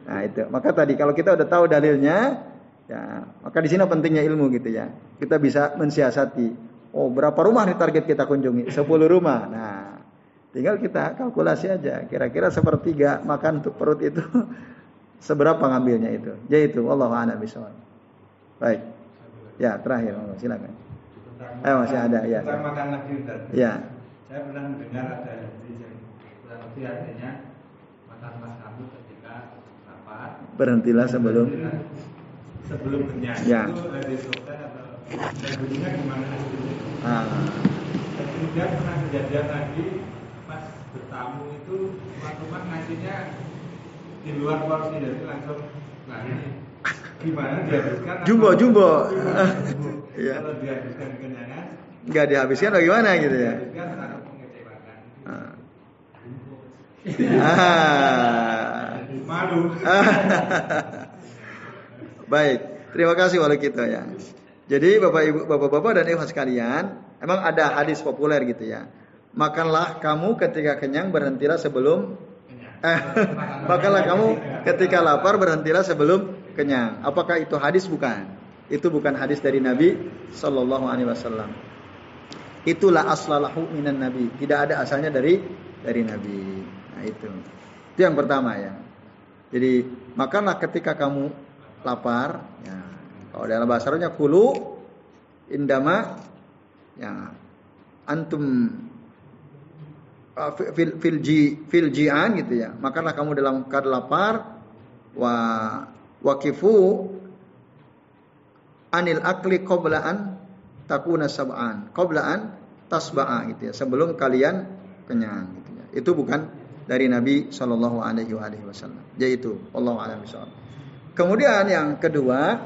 Nah itu. Maka tadi kalau kita udah tahu dalilnya, ya maka di sini pentingnya ilmu gitu ya. Kita bisa mensiasati. Oh berapa rumah nih target kita kunjungi? 10 rumah. Nah tinggal kita kalkulasi aja. Kira-kira sepertiga makan untuk perut itu seberapa ngambilnya itu. Jadi itu Allah a'lam bishawab. Baik. Ya, terakhir Allah silakan. Eh masih ada ya. Kita makan lagi Ya. Saya pernah mendengar ada hadis yang lebih artinya makanlah kamu ketika lapar. Berhentilah sebelum sebelum kenyang. Ya. Itu dari dokter atau dan bunyinya gimana? ah, Dan kemudian pernah kejadian lagi pas bertamu itu teman-teman ngasihnya di luar porsi jadi langsung nah ini gimana dihabiskan? Jumbo, atau- jumbo. jumbo. Iya. Kalau dihabiskan kenyangan, nggak dihabiskan bagaimana gitu ya. Ah. Ah. Malu. Baik, terima kasih walau kita ya. Jadi Bapak Ibu, Bapak-bapak dan Ibu sekalian, emang ada hadis populer gitu ya. Makanlah kamu ketika kenyang, berhentilah sebelum eh, makanlah kamu ketika lapar, berhentilah sebelum kenyang. Apakah itu hadis bukan? Itu bukan hadis dari Nabi Sallallahu Alaihi Wasallam. Itulah aslalahu minan Nabi. Tidak ada asalnya dari dari Nabi. Nah itu. Itu yang pertama ya. Jadi makanlah ketika kamu lapar. Ya. Kalau dalam bahasa Arabnya kulu indama ya antum fil fil fil ji'an gitu ya. Makanlah kamu dalam keadaan lapar wa wakifu anil akli qoblaan takuna sab'an qoblaan tasba'a gitu ya sebelum kalian kenyang gitu ya. Itu bukan dari Nabi Shallallahu alaihi wasallam. Yaitu Allah a'lam bishawab. Kemudian yang kedua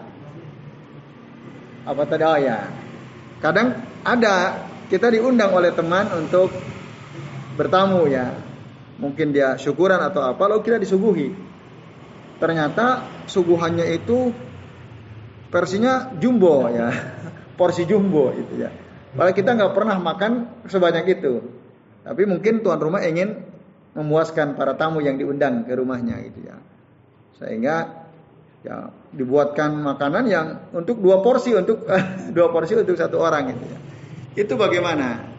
apa tadi oh ya. Kadang ada kita diundang oleh teman untuk bertamu ya. Mungkin dia syukuran atau apa lalu kita disuguhi. Ternyata suguhannya itu versinya jumbo ya. Porsi jumbo itu ya. Padahal kita nggak pernah makan sebanyak itu. Tapi mungkin tuan rumah ingin memuaskan para tamu yang diundang ke rumahnya gitu ya. Sehingga ya dibuatkan makanan yang untuk dua porsi untuk dua porsi untuk satu orang gitu ya. Itu bagaimana?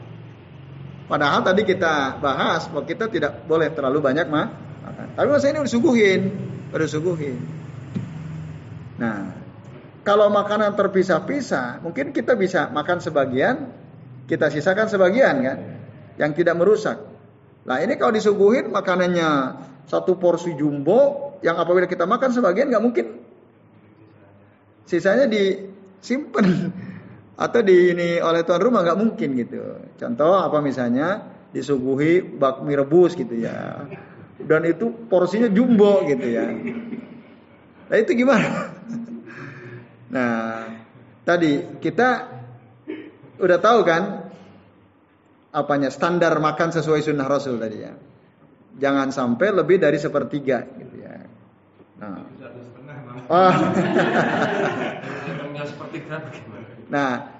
Padahal tadi kita bahas bahwa kita tidak boleh terlalu banyak mah. Tapi masa ini udah suguhin, udah suguhin. Nah, kalau makanan terpisah-pisah, mungkin kita bisa makan sebagian, kita sisakan sebagian kan, yang tidak merusak. Nah ini kalau disuguhin makanannya satu porsi jumbo, yang apabila kita makan sebagian nggak mungkin, sisanya disimpan atau di ini oleh tuan rumah nggak mungkin gitu. Contoh apa misalnya disuguhi bakmi rebus gitu ya, dan itu porsinya jumbo gitu ya. Nah itu gimana? Nah tadi kita udah tahu kan apanya standar makan sesuai sunnah Rasul tadi ya. Jangan sampai lebih dari sepertiga gitu ya. Nah, ah, sepertiga bagaimana? Nah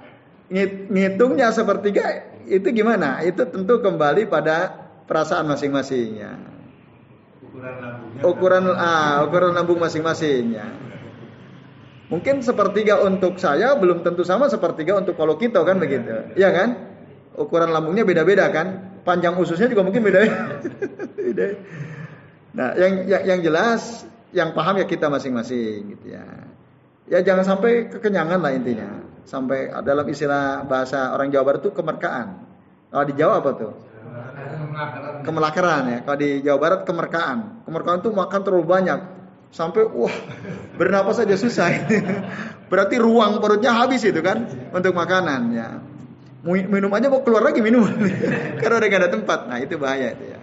ngit- ngitungnya sepertiga itu gimana? Itu tentu kembali pada perasaan masing-masing ya. Ukuran lambungnya. Ukuran ah, ukuran lambung masing-masing ya. Mungkin sepertiga untuk saya belum tentu sama sepertiga untuk kalau kita kan begitu. Iya kan? Ukuran lambungnya beda-beda kan? Panjang ususnya juga mungkin beda. Beda. nah, yang, yang yang jelas yang paham ya kita masing-masing gitu ya. Ya jangan sampai kekenyangan lah intinya. Sampai dalam istilah bahasa orang Jawa Barat itu kemerkaan. Kalau di Jawa apa tuh? Kemelakaran ya. Kalau di Jawa Barat kemerkaan. Kemerkaan itu makan terlalu banyak sampai wah bernapas saja susah. Berarti ruang perutnya habis itu kan untuk makanan ya. minum aja mau keluar lagi minum karena udah gak ada tempat. Nah itu bahaya itu ya.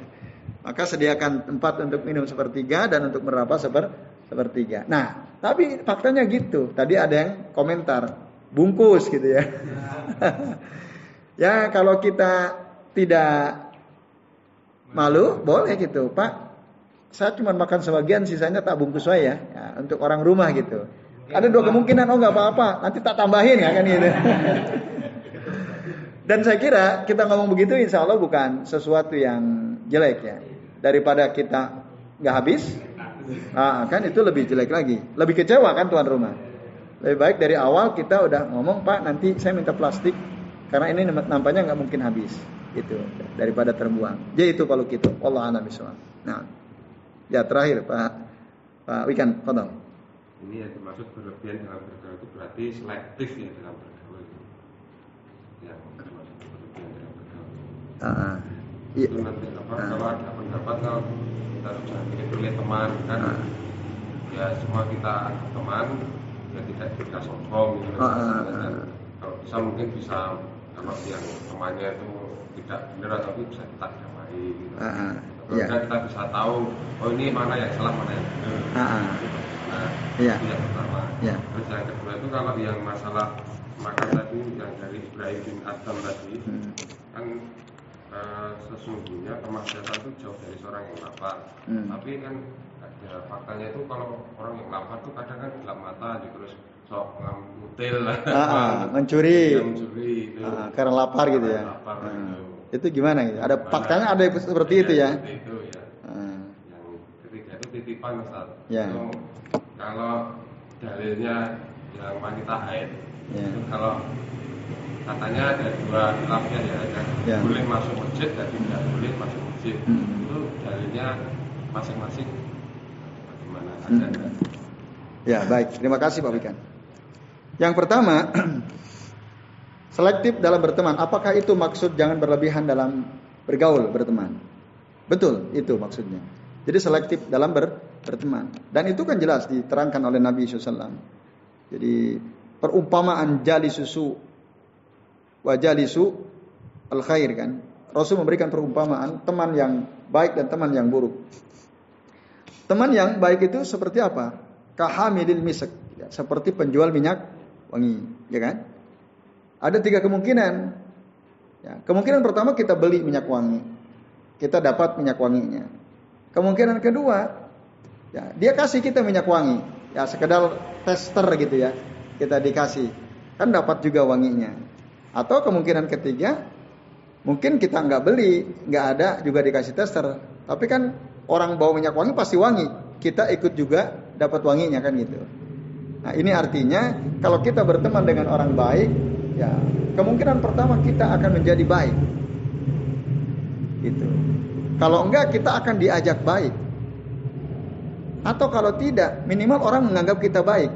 Maka sediakan tempat untuk minum sepertiga dan untuk merapat seper sepertiga. Nah tapi faktanya gitu. Tadi ada yang komentar bungkus gitu ya. ya kalau kita tidak malu boleh gitu Pak. Saya cuma makan sebagian sisanya tak bungkus saya ya, untuk orang rumah gitu. Ada dua kemungkinan oh nggak apa-apa nanti tak tambahin ya kan gitu. Dan saya kira kita ngomong begitu insya Allah bukan sesuatu yang jelek ya. Daripada kita nggak habis, nah, kan itu lebih jelek lagi. Lebih kecewa kan tuan rumah. Lebih baik dari awal kita udah ngomong Pak nanti saya minta plastik karena ini nampaknya nggak mungkin habis itu daripada terbuang. Jadi itu kalau gitu. Allah a'lam Nah, ya terakhir Pak Pak Wikan, kodong. Ini yang termasuk berlebihan dalam bergaul itu berarti selektif ya dalam bergaul. Ya, Uh, iya. Itu nanti apa, uh, kalau ada pendapat kalau kita sudah pilih teman kan, uh, ya semua kita teman, tidak kita sombong gitu. Uh, uh, uh, kalau bisa mungkin bisa kalau yang temannya itu tidak benar tapi bisa kita damai gitu. Uh, uh, yeah. kita bisa tahu oh ini mana yang salah mana yang benar. Uh, uh. Nah, yeah. itu yang pertama. Yeah. Terus yang kedua itu kalau yang masalah makan tadi yang dari Ibrahim bin Adam tadi hmm. kan Eh, sesungguhnya kemaksiatan itu jauh dari seorang yang lapar. Hmm. Tapi kan ada faktanya itu kalau orang yang lapar itu kadang kan gelap mata gitu terus sok ngutil lah. Ah, mencuri. Ya, mencuri itu. Ah, karena lapar gitu ya. Lapar ah. gitu. Itu gimana gitu? Ada faktanya ada seperti itu ya. Seperti itu ya. Ah. Yang ketiga itu titipan Ustaz. Ya. Itu, kalau dalilnya yang wanita haid ya. itu kalau katanya ada dua khilafnya ya ada ya. boleh masuk masjid dan tidak boleh masuk masjid. Hmm. itu dalilnya masing-masing. Bagaimana? Ada hmm. ya baik. Terima kasih Pak Wikan. Yang pertama selektif dalam berteman. Apakah itu maksud jangan berlebihan dalam bergaul berteman? Betul itu maksudnya. Jadi selektif dalam ber, berteman. Dan itu kan jelas diterangkan oleh Nabi SAW jadi perumpamaan jali susu wajalisu al khair kan. Rasul memberikan perumpamaan teman yang baik dan teman yang buruk. Teman yang baik itu seperti apa? Kahamilil misak, ya, seperti penjual minyak wangi, ya kan? Ada tiga kemungkinan. Ya, kemungkinan pertama kita beli minyak wangi, kita dapat minyak wanginya. Kemungkinan kedua, ya, dia kasih kita minyak wangi, ya sekedar tester gitu ya, kita dikasih, kan dapat juga wanginya. Atau kemungkinan ketiga, mungkin kita nggak beli, nggak ada juga dikasih tester. Tapi kan orang bawa minyak wangi pasti wangi. Kita ikut juga dapat wanginya kan gitu. Nah ini artinya kalau kita berteman dengan orang baik, ya kemungkinan pertama kita akan menjadi baik. Gitu. Kalau enggak kita akan diajak baik. Atau kalau tidak, minimal orang menganggap kita baik.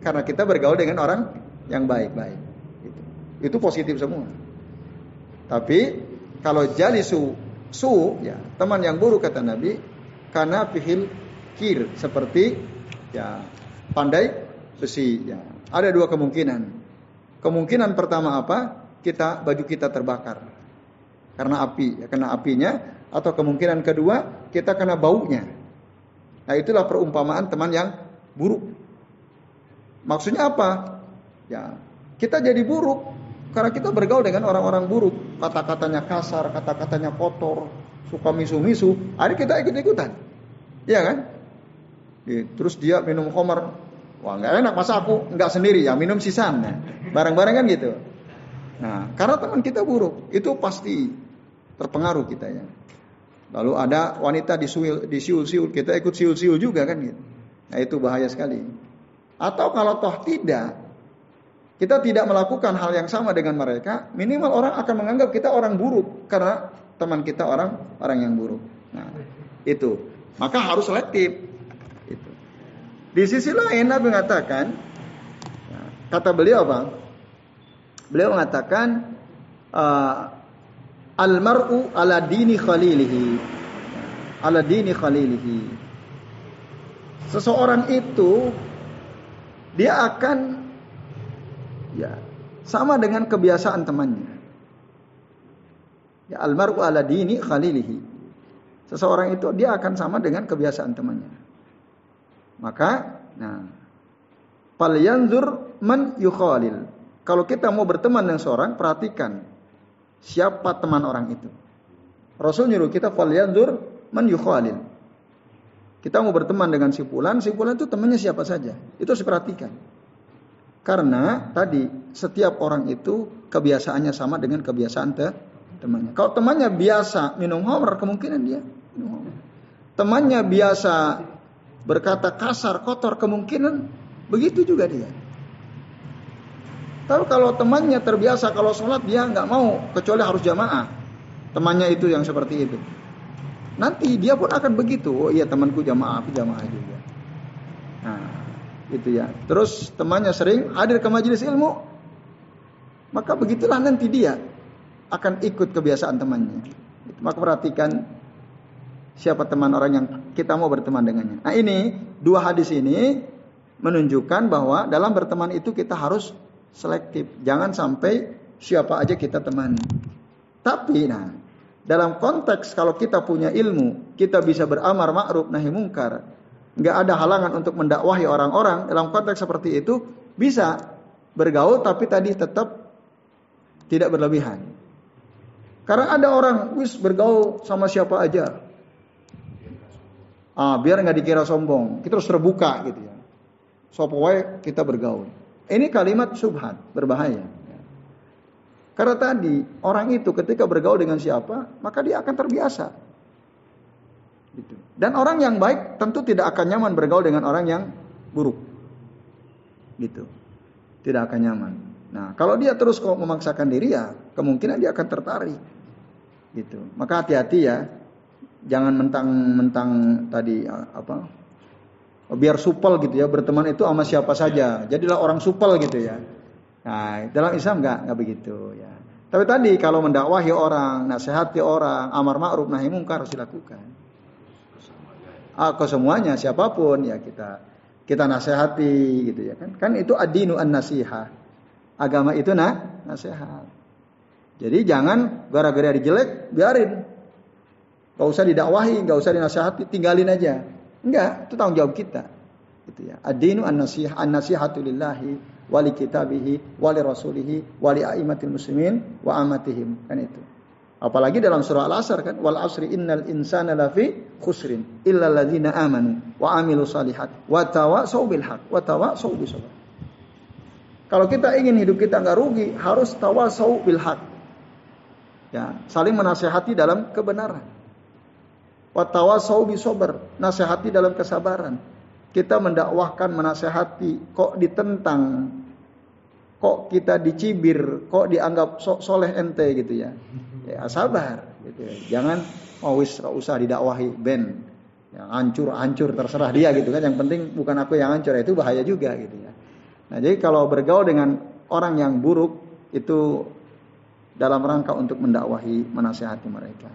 Karena kita bergaul dengan orang yang baik-baik. Itu positif semua. Tapi kalau jalisu su ya teman yang buruk kata Nabi karena pihil kir seperti ya pandai besi ya. Ada dua kemungkinan. Kemungkinan pertama apa? Kita baju kita terbakar karena api, ya, kena apinya atau kemungkinan kedua kita kena baunya. Nah, itulah perumpamaan teman yang buruk. Maksudnya apa? Ya, kita jadi buruk karena kita bergaul dengan orang-orang buruk, kata-katanya kasar, kata-katanya kotor, suka misu-misu, ada kita ikut-ikutan. Iya kan? Terus dia minum khamar, wah nggak enak masa aku nggak sendiri ya minum sisan, nah, bareng-bareng kan gitu. Nah, karena teman kita buruk, itu pasti terpengaruh kita ya. Lalu ada wanita disuil, disiul-siul, kita ikut siul-siul juga kan gitu. Nah itu bahaya sekali. Atau kalau toh tidak, kita tidak melakukan hal yang sama dengan mereka, minimal orang akan menganggap kita orang buruk karena teman kita orang orang yang buruk. Nah, itu. Maka harus selektif. Itu. Di sisi lain Nabi mengatakan, nah, kata beliau apa? Beliau mengatakan uh, almaru ala dini khalilihi. Ala dini khalilihi. Seseorang itu dia akan ya sama dengan kebiasaan temannya. Ya almaru ala dini khalilihi. Seseorang itu dia akan sama dengan kebiasaan temannya. Maka, nah, fal yanzur man yukhalil. Kalau kita mau berteman dengan seorang, perhatikan siapa teman orang itu. Rasul nyuruh kita fal yanzur man yukhalil. Kita mau berteman dengan si fulan, si fulan itu temannya siapa saja. Itu harus diperhatikan. Karena tadi setiap orang itu kebiasaannya sama dengan kebiasaan te temannya. Kalau temannya biasa minum homer, kemungkinan dia minum homer. Temannya biasa berkata kasar, kotor, kemungkinan begitu juga dia. Tapi kalau temannya terbiasa kalau sholat dia nggak mau kecuali harus jamaah. Temannya itu yang seperti itu. Nanti dia pun akan begitu. Oh iya temanku jamaah, aku jamaah juga. Nah, itu ya. Terus temannya sering hadir ke majelis ilmu, maka begitulah nanti dia akan ikut kebiasaan temannya. Maka perhatikan siapa teman orang yang kita mau berteman dengannya. Nah ini dua hadis ini menunjukkan bahwa dalam berteman itu kita harus selektif. Jangan sampai siapa aja kita temani. Tapi nah dalam konteks kalau kita punya ilmu, kita bisa beramar ma'ruf nahi mungkar. Nggak ada halangan untuk mendakwahi orang-orang dalam konteks seperti itu bisa bergaul tapi tadi tetap tidak berlebihan. Karena ada orang wis bergaul sama siapa aja. Ah, biar nggak dikira sombong. Kita harus terbuka gitu ya. So kita bergaul. Ini kalimat subhat, berbahaya. Karena tadi orang itu ketika bergaul dengan siapa, maka dia akan terbiasa. Gitu. Dan orang yang baik tentu tidak akan nyaman bergaul dengan orang yang buruk. Gitu. Tidak akan nyaman. Nah, kalau dia terus kok memaksakan diri ya, kemungkinan dia akan tertarik. Gitu. Maka hati-hati ya. Jangan mentang-mentang tadi apa? Biar supel gitu ya, berteman itu sama siapa saja. Jadilah orang supel gitu ya. Nah, dalam Islam nggak nggak begitu ya. Tapi tadi kalau mendakwahi orang, nasihati orang, amar ma'ruf nahi mungkar harus dilakukan. Ke semuanya siapa pun ya kita kita nasihati gitu ya kan. Kan itu adinu an nasiha. Agama itu nah nasihat. Jadi jangan gara-gara dijelek biarin. Gak usah didakwahi, gak usah dinasihati, tinggalin aja. Enggak, itu tanggung jawab kita. Gitu ya. Adinu an nasiha an nasihatu lillahi wali kitabihi, wali rasulihi, wali aimatil muslimin, wa amatihim. Kan itu. Apalagi dalam surah Al-Asr kan, wal asri innal insana lafi khusrin illa alladzina amanu wa amilu salihat wa tawasau bil haq wa tawasau bis Kalau kita ingin hidup kita nggak rugi, harus tawasau bil haq. Ya, saling menasehati dalam kebenaran. Wa tawasau bis nasihati dalam kesabaran kita mendakwahkan, menasehati, kok ditentang, kok kita dicibir, kok dianggap so soleh ente gitu ya. Ya sabar gitu ya. Jangan oh wis usah didakwahi ben. Yang hancur hancur terserah dia gitu kan. Yang penting bukan aku yang hancur itu bahaya juga gitu ya. Nah, jadi kalau bergaul dengan orang yang buruk itu dalam rangka untuk mendakwahi, menasehati mereka.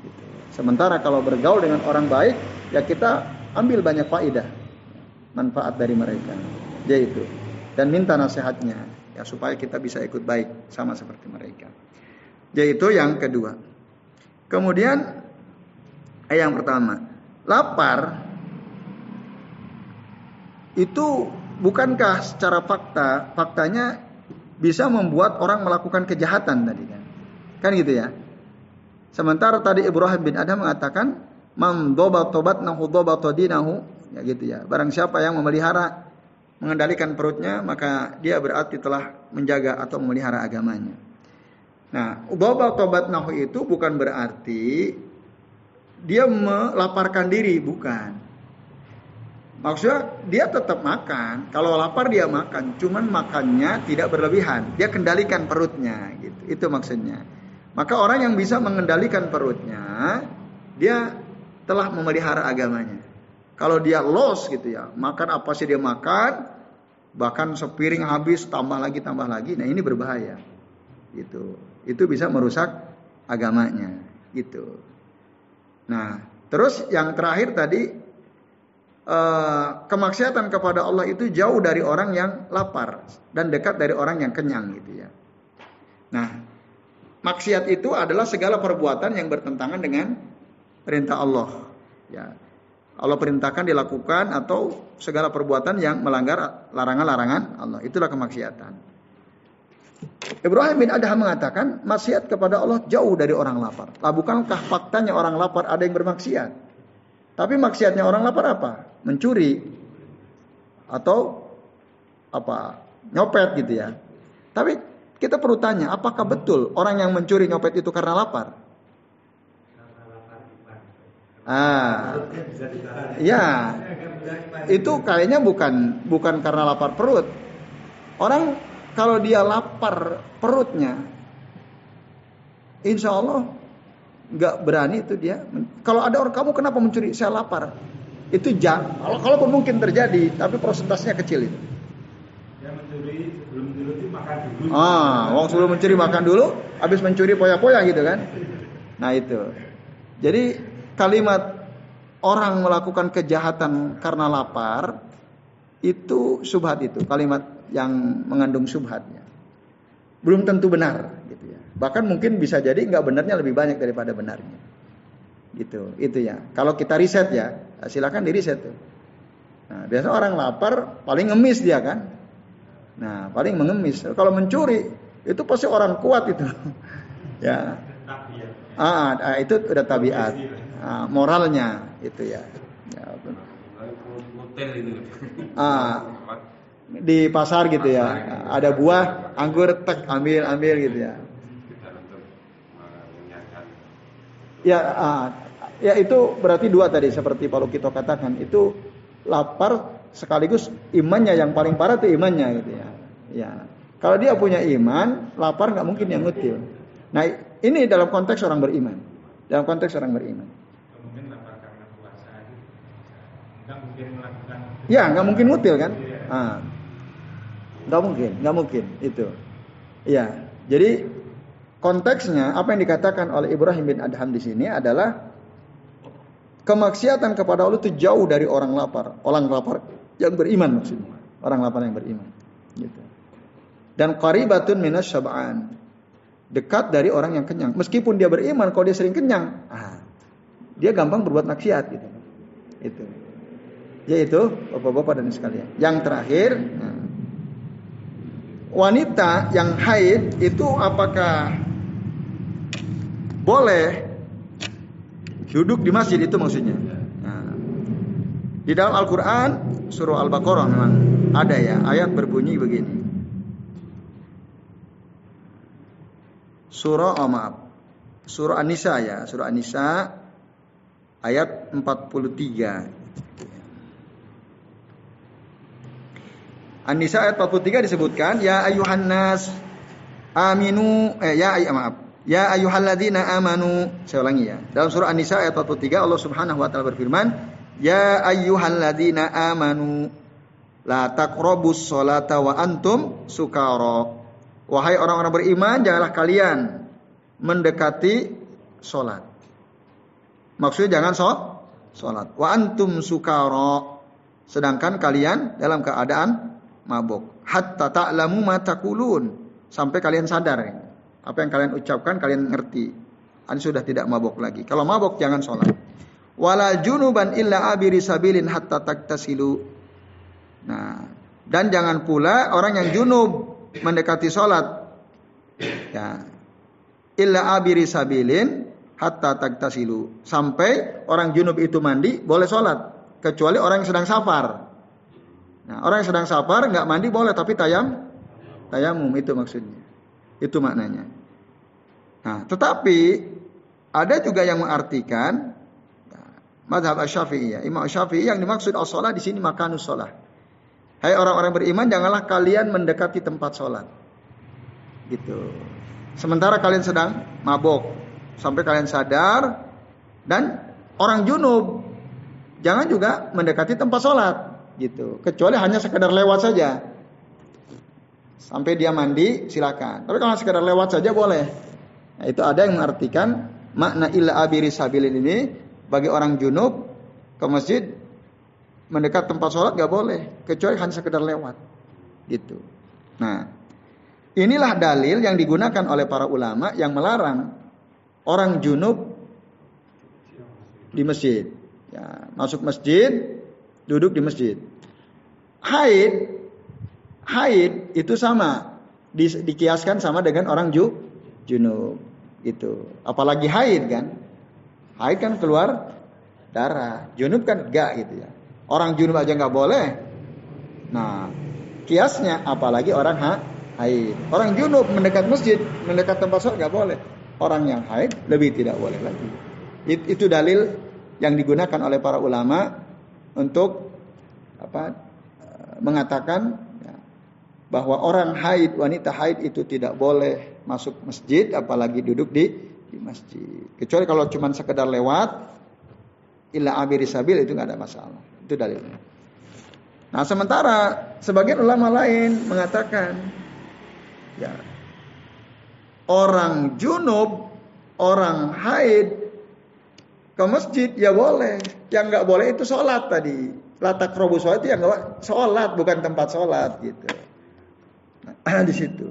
Gitu. Sementara kalau bergaul dengan orang baik, ya kita ambil banyak faidah manfaat dari mereka. Yaitu dan minta nasihatnya ya supaya kita bisa ikut baik sama seperti mereka. Yaitu yang kedua. Kemudian yang pertama, lapar itu bukankah secara fakta faktanya bisa membuat orang melakukan kejahatan tadi kan? Kan gitu ya. Sementara tadi Ibrahim bin Adam mengatakan dobat tobat nahu dinahu ya gitu ya. Barang siapa yang memelihara mengendalikan perutnya, maka dia berarti telah menjaga atau memelihara agamanya. Nah, ubah tobat nahu itu bukan berarti dia melaparkan diri, bukan. Maksudnya dia tetap makan. Kalau lapar dia makan, cuman makannya tidak berlebihan. Dia kendalikan perutnya, gitu. Itu maksudnya. Maka orang yang bisa mengendalikan perutnya, dia telah memelihara agamanya. Kalau dia los gitu ya, makan apa sih dia makan, bahkan sepiring habis tambah lagi tambah lagi. Nah ini berbahaya. Gitu. Itu bisa merusak agamanya. Gitu. Nah terus yang terakhir tadi uh, kemaksiatan kepada Allah itu jauh dari orang yang lapar dan dekat dari orang yang kenyang gitu ya. Nah, maksiat itu adalah segala perbuatan yang bertentangan dengan perintah Allah. Ya. Allah perintahkan dilakukan atau segala perbuatan yang melanggar larangan-larangan Allah. Itulah kemaksiatan. Ibrahim bin Adham mengatakan maksiat kepada Allah jauh dari orang lapar. Lah bukankah faktanya orang lapar ada yang bermaksiat? Tapi maksiatnya orang lapar apa? Mencuri atau apa? Nyopet gitu ya. Tapi kita perlu tanya, apakah betul orang yang mencuri nyopet itu karena lapar? Ah, ya, itu kayaknya bukan bukan karena lapar perut. Orang kalau dia lapar perutnya, insya Allah nggak berani itu dia. Kalau ada orang kamu kenapa mencuri? Saya lapar. Itu jangan. Kalau kalau mungkin terjadi, tapi prosentasenya kecil itu. Yang mencuri sebelum mencuri makan dulu. Ah, wong sebelum mencuri makan dulu, habis mencuri poya-poya gitu kan? Nah itu. Jadi kalimat orang melakukan kejahatan karena lapar itu subhat itu kalimat yang mengandung subhatnya. Belum tentu benar gitu ya. Bahkan mungkin bisa jadi nggak benarnya lebih banyak daripada benarnya. Gitu itu ya. Kalau kita riset ya silakan di riset tuh. Nah biasa orang lapar paling ngemis dia kan. Nah paling mengemis. Kalau mencuri itu pasti orang kuat itu. Ya. Ah, ah itu udah tabiat ah, moralnya itu ya. ya ah, di pasar gitu ya. Ada buah, anggur, tek, ambil, ambil gitu ya. Ya, ah, ya itu berarti dua tadi seperti Pak Lukito katakan itu lapar sekaligus imannya yang paling parah itu imannya gitu ya. Ya, kalau dia punya iman, lapar nggak mungkin yang ngutil. Nah, ini dalam konteks orang beriman. Dalam konteks orang beriman. Ya, nggak mungkin mutil kan? Ah. Nggak mungkin, nggak mungkin itu. Ya, jadi konteksnya apa yang dikatakan oleh Ibrahim bin Adham di sini adalah kemaksiatan kepada Allah itu jauh dari orang lapar, orang lapar yang beriman maksudnya, orang lapar yang beriman. Gitu. Dan qaribatun minas syab'an. Dekat dari orang yang kenyang. Meskipun dia beriman, kalau dia sering kenyang, ah, dia gampang berbuat maksiat gitu. Itu yaitu bapak-bapak dan sekalian. Yang terakhir, nah, wanita yang haid itu apakah boleh duduk di masjid itu maksudnya? Nah, di dalam Al-Quran surah Al-Baqarah memang ada ya ayat berbunyi begini. Surah oh maaf. Surah An-Nisa ya, surah An-Nisa ayat 43. An-Nisa ayat 43 disebutkan ya ayuhan nas aminu eh, ya ay, maaf. Ya ayyuhalladzina amanu saya ulangi ya. Dalam surah An-Nisa ayat 43 Allah Subhanahu wa taala berfirman ya ayyuhalladzina amanu la taqrabus salata wa antum sukara. Wahai orang-orang beriman janganlah kalian mendekati salat. Maksudnya jangan so salat. Wa antum sukara. Sedangkan kalian dalam keadaan mabuk. Hatta ta'lamu ma taqulun. Sampai kalian sadar. Apa yang kalian ucapkan kalian ngerti. Anda sudah tidak mabuk lagi. Kalau mabuk jangan sholat. Wala junuban illa abiri sabilin hatta taktasilu. Nah, dan jangan pula orang yang junub mendekati sholat. Ya. Illa abiri sabilin hatta taktasilu. Sampai orang junub itu mandi boleh sholat. Kecuali orang yang sedang safar. Nah, orang yang sedang sabar nggak mandi boleh tapi tayam tayamum itu maksudnya. Itu maknanya. Nah, tetapi ada juga yang mengartikan madhab ya. Imam Syafi'i yang dimaksud as-shalah di sini makanus shalah. Hai orang-orang beriman, janganlah kalian mendekati tempat sholat. Gitu. Sementara kalian sedang mabok. Sampai kalian sadar. Dan orang junub. Jangan juga mendekati tempat sholat gitu. Kecuali hanya sekedar lewat saja. Sampai dia mandi silakan. Tapi kalau sekedar lewat saja boleh. Nah, itu ada yang mengartikan makna illa abiri sabilin ini bagi orang junub ke masjid mendekat tempat sholat nggak boleh, kecuali hanya sekedar lewat. Gitu. Nah, inilah dalil yang digunakan oleh para ulama yang melarang orang junub di masjid. Ya, masuk masjid, duduk di masjid. Haid, haid itu sama, di, dikiaskan sama dengan orang ju, junub. Gitu. Apalagi haid kan. Haid kan keluar darah. Junub kan enggak gitu ya. Orang junub aja nggak boleh. Nah, kiasnya apalagi orang ha, haid. Orang junub mendekat masjid, mendekat tempat sholat nggak boleh. Orang yang haid lebih tidak boleh lagi. Itu dalil yang digunakan oleh para ulama untuk apa mengatakan bahwa orang haid wanita haid itu tidak boleh masuk masjid apalagi duduk di di masjid kecuali kalau cuma sekedar lewat illa abiri sabil itu nggak ada masalah itu dalilnya. Nah, sementara sebagian ulama lain mengatakan ya orang junub, orang haid ke masjid ya boleh. Yang nggak boleh itu sholat tadi. Latak robu sholat itu yang sholat bukan tempat sholat gitu. Nah, di situ.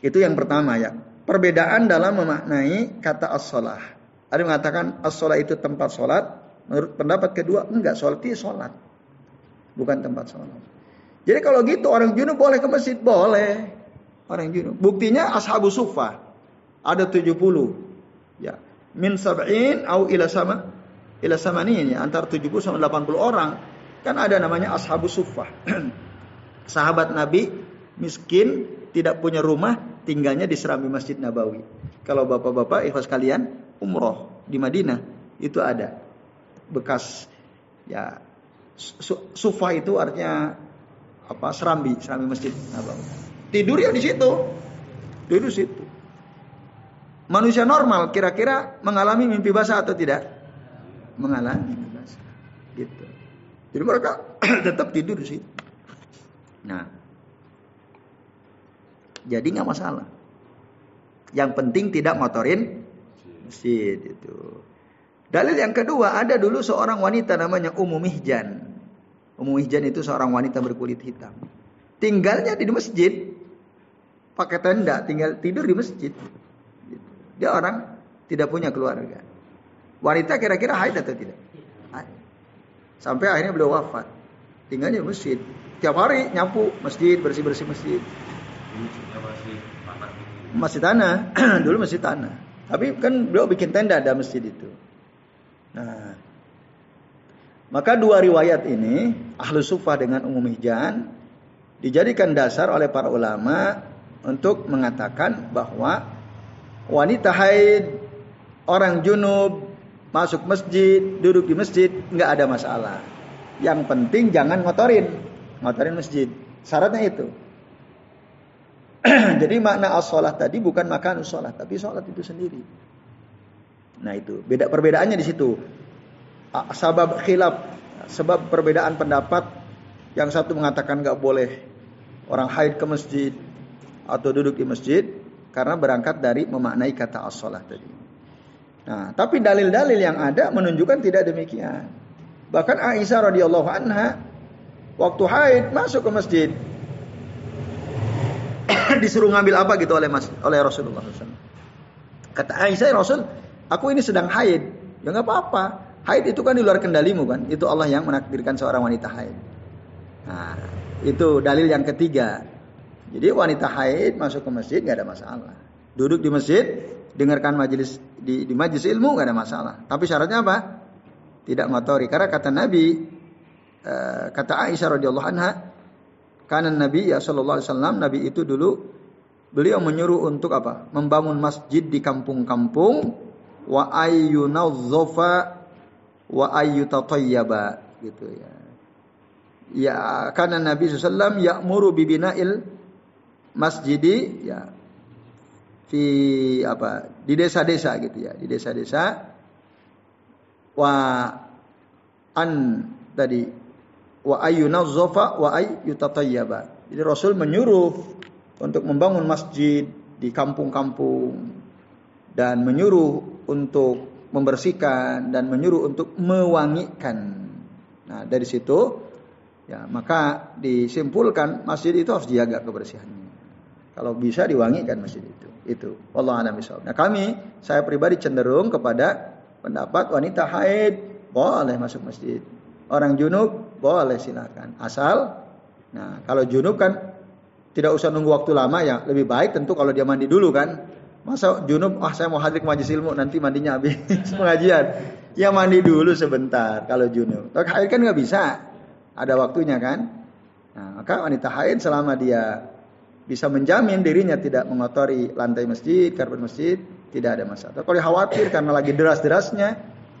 Itu yang pertama ya. Perbedaan dalam memaknai kata as-sholah. Ada yang mengatakan as-sholah itu tempat sholat. Menurut pendapat kedua, enggak, sholat itu sholat. Bukan tempat sholat. Jadi kalau gitu orang junub boleh ke masjid? Boleh. Orang junub. Buktinya ashabu sufa. Ada 70. Ya. Min sab'in au ila sama ila samanin ya. Antara 70 sampai 80 orang. Kan ada namanya ashabu sufa. Sahabat Nabi miskin, tidak punya rumah, tinggalnya di serambi Masjid Nabawi. Kalau bapak-bapak ikhlas kalian umroh di Madinah, itu ada bekas ya sufa itu artinya apa serambi serambi masjid Nabawi tidur ya di situ tidur di situ manusia normal kira-kira mengalami mimpi basah atau tidak mengalami basah gitu jadi mereka tetap tidur situ nah jadi nggak masalah yang penting tidak motorin masjid itu Dalil yang kedua, ada dulu seorang wanita namanya Ummu Mihjan. Ummu Mihjan itu seorang wanita berkulit hitam. Tinggalnya di masjid. Pakai tenda, tinggal tidur di masjid. Dia orang tidak punya keluarga. Wanita kira-kira haid atau tidak? Haid. Sampai akhirnya beliau wafat. Tinggalnya di masjid. Tiap hari nyapu masjid, bersih-bersih masjid. masih tanah. Dulu masih tanah. Tapi kan beliau bikin tenda ada masjid itu. Nah, maka dua riwayat ini, Ahlu Sufah dengan Umum Mihjan, dijadikan dasar oleh para ulama untuk mengatakan bahwa wanita haid, orang junub, masuk masjid, duduk di masjid, nggak ada masalah. Yang penting jangan ngotorin, ngotorin masjid. Syaratnya itu. Jadi makna as-sholat tadi bukan makan sholat, tapi sholat itu sendiri. Nah itu beda perbedaannya di situ. Sebab khilaf, sebab perbedaan pendapat yang satu mengatakan nggak boleh orang haid ke masjid atau duduk di masjid karena berangkat dari memaknai kata as-salah tadi. Nah, tapi dalil-dalil yang ada menunjukkan tidak demikian. Bahkan Aisyah radhiyallahu anha waktu haid masuk ke masjid disuruh ngambil apa gitu oleh mas, oleh Rasulullah SAW. Kata Aisyah Rasul, Aku ini sedang haid. Ya nggak apa-apa. Haid itu kan di luar kendalimu kan. Itu Allah yang menakdirkan seorang wanita haid. Nah, itu dalil yang ketiga. Jadi wanita haid masuk ke masjid nggak ada masalah. Duduk di masjid, dengarkan majelis di, di majelis ilmu nggak ada masalah. Tapi syaratnya apa? Tidak motori. Karena kata Nabi, uh, kata Aisyah radhiyallahu anha, karena Nabi ya Shallallahu Alaihi Wasallam, Nabi itu dulu beliau menyuruh untuk apa? Membangun masjid di kampung-kampung wa ayyunazzafa wa ayyutatayyaba gitu ya. Ya karena Nabi SAW ya'muru bibina'il masjidi ya di apa di desa-desa gitu ya di desa-desa. Wa an tadi wa ayyunazzafa wa ayyutatayyaba jadi Rasul menyuruh untuk membangun masjid di kampung-kampung dan menyuruh untuk membersihkan dan menyuruh untuk mewangikan. Nah, dari situ ya maka disimpulkan masjid itu harus dijaga kebersihannya. Kalau bisa diwangikan masjid itu. Itu Allah a'lam Nah, kami saya pribadi cenderung kepada pendapat wanita haid boleh masuk masjid. Orang junub boleh silakan. Asal nah kalau junub kan tidak usah nunggu waktu lama ya. Lebih baik tentu kalau dia mandi dulu kan. Masa junub, ah saya mau hadir ke majelis ilmu nanti mandinya habis pengajian. Ya mandi dulu sebentar kalau junub. Tapi haid kan nggak bisa. Ada waktunya kan. Nah, maka wanita haid selama dia bisa menjamin dirinya tidak mengotori lantai masjid, karpet masjid, tidak ada masalah. Kalau khawatir karena lagi deras-derasnya,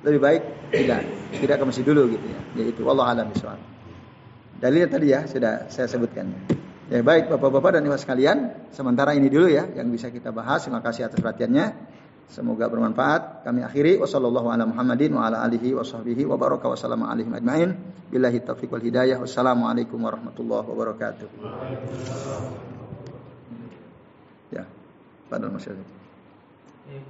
lebih baik tidak, tidak ke masjid dulu gitu ya. Yaitu Allah alam bisawab. Dalilnya tadi ya sudah saya sebutkan. Ya baik Bapak-bapak dan Ibu sekalian, sementara ini dulu ya yang bisa kita bahas. Terima kasih atas perhatiannya. Semoga bermanfaat. Kami akhiri wasallallahu ala Muhammadin wa ala alihi hidayah. Wassalamualaikum warahmatullahi wabarakatuh. Ya. Pada masyarakat. Ya,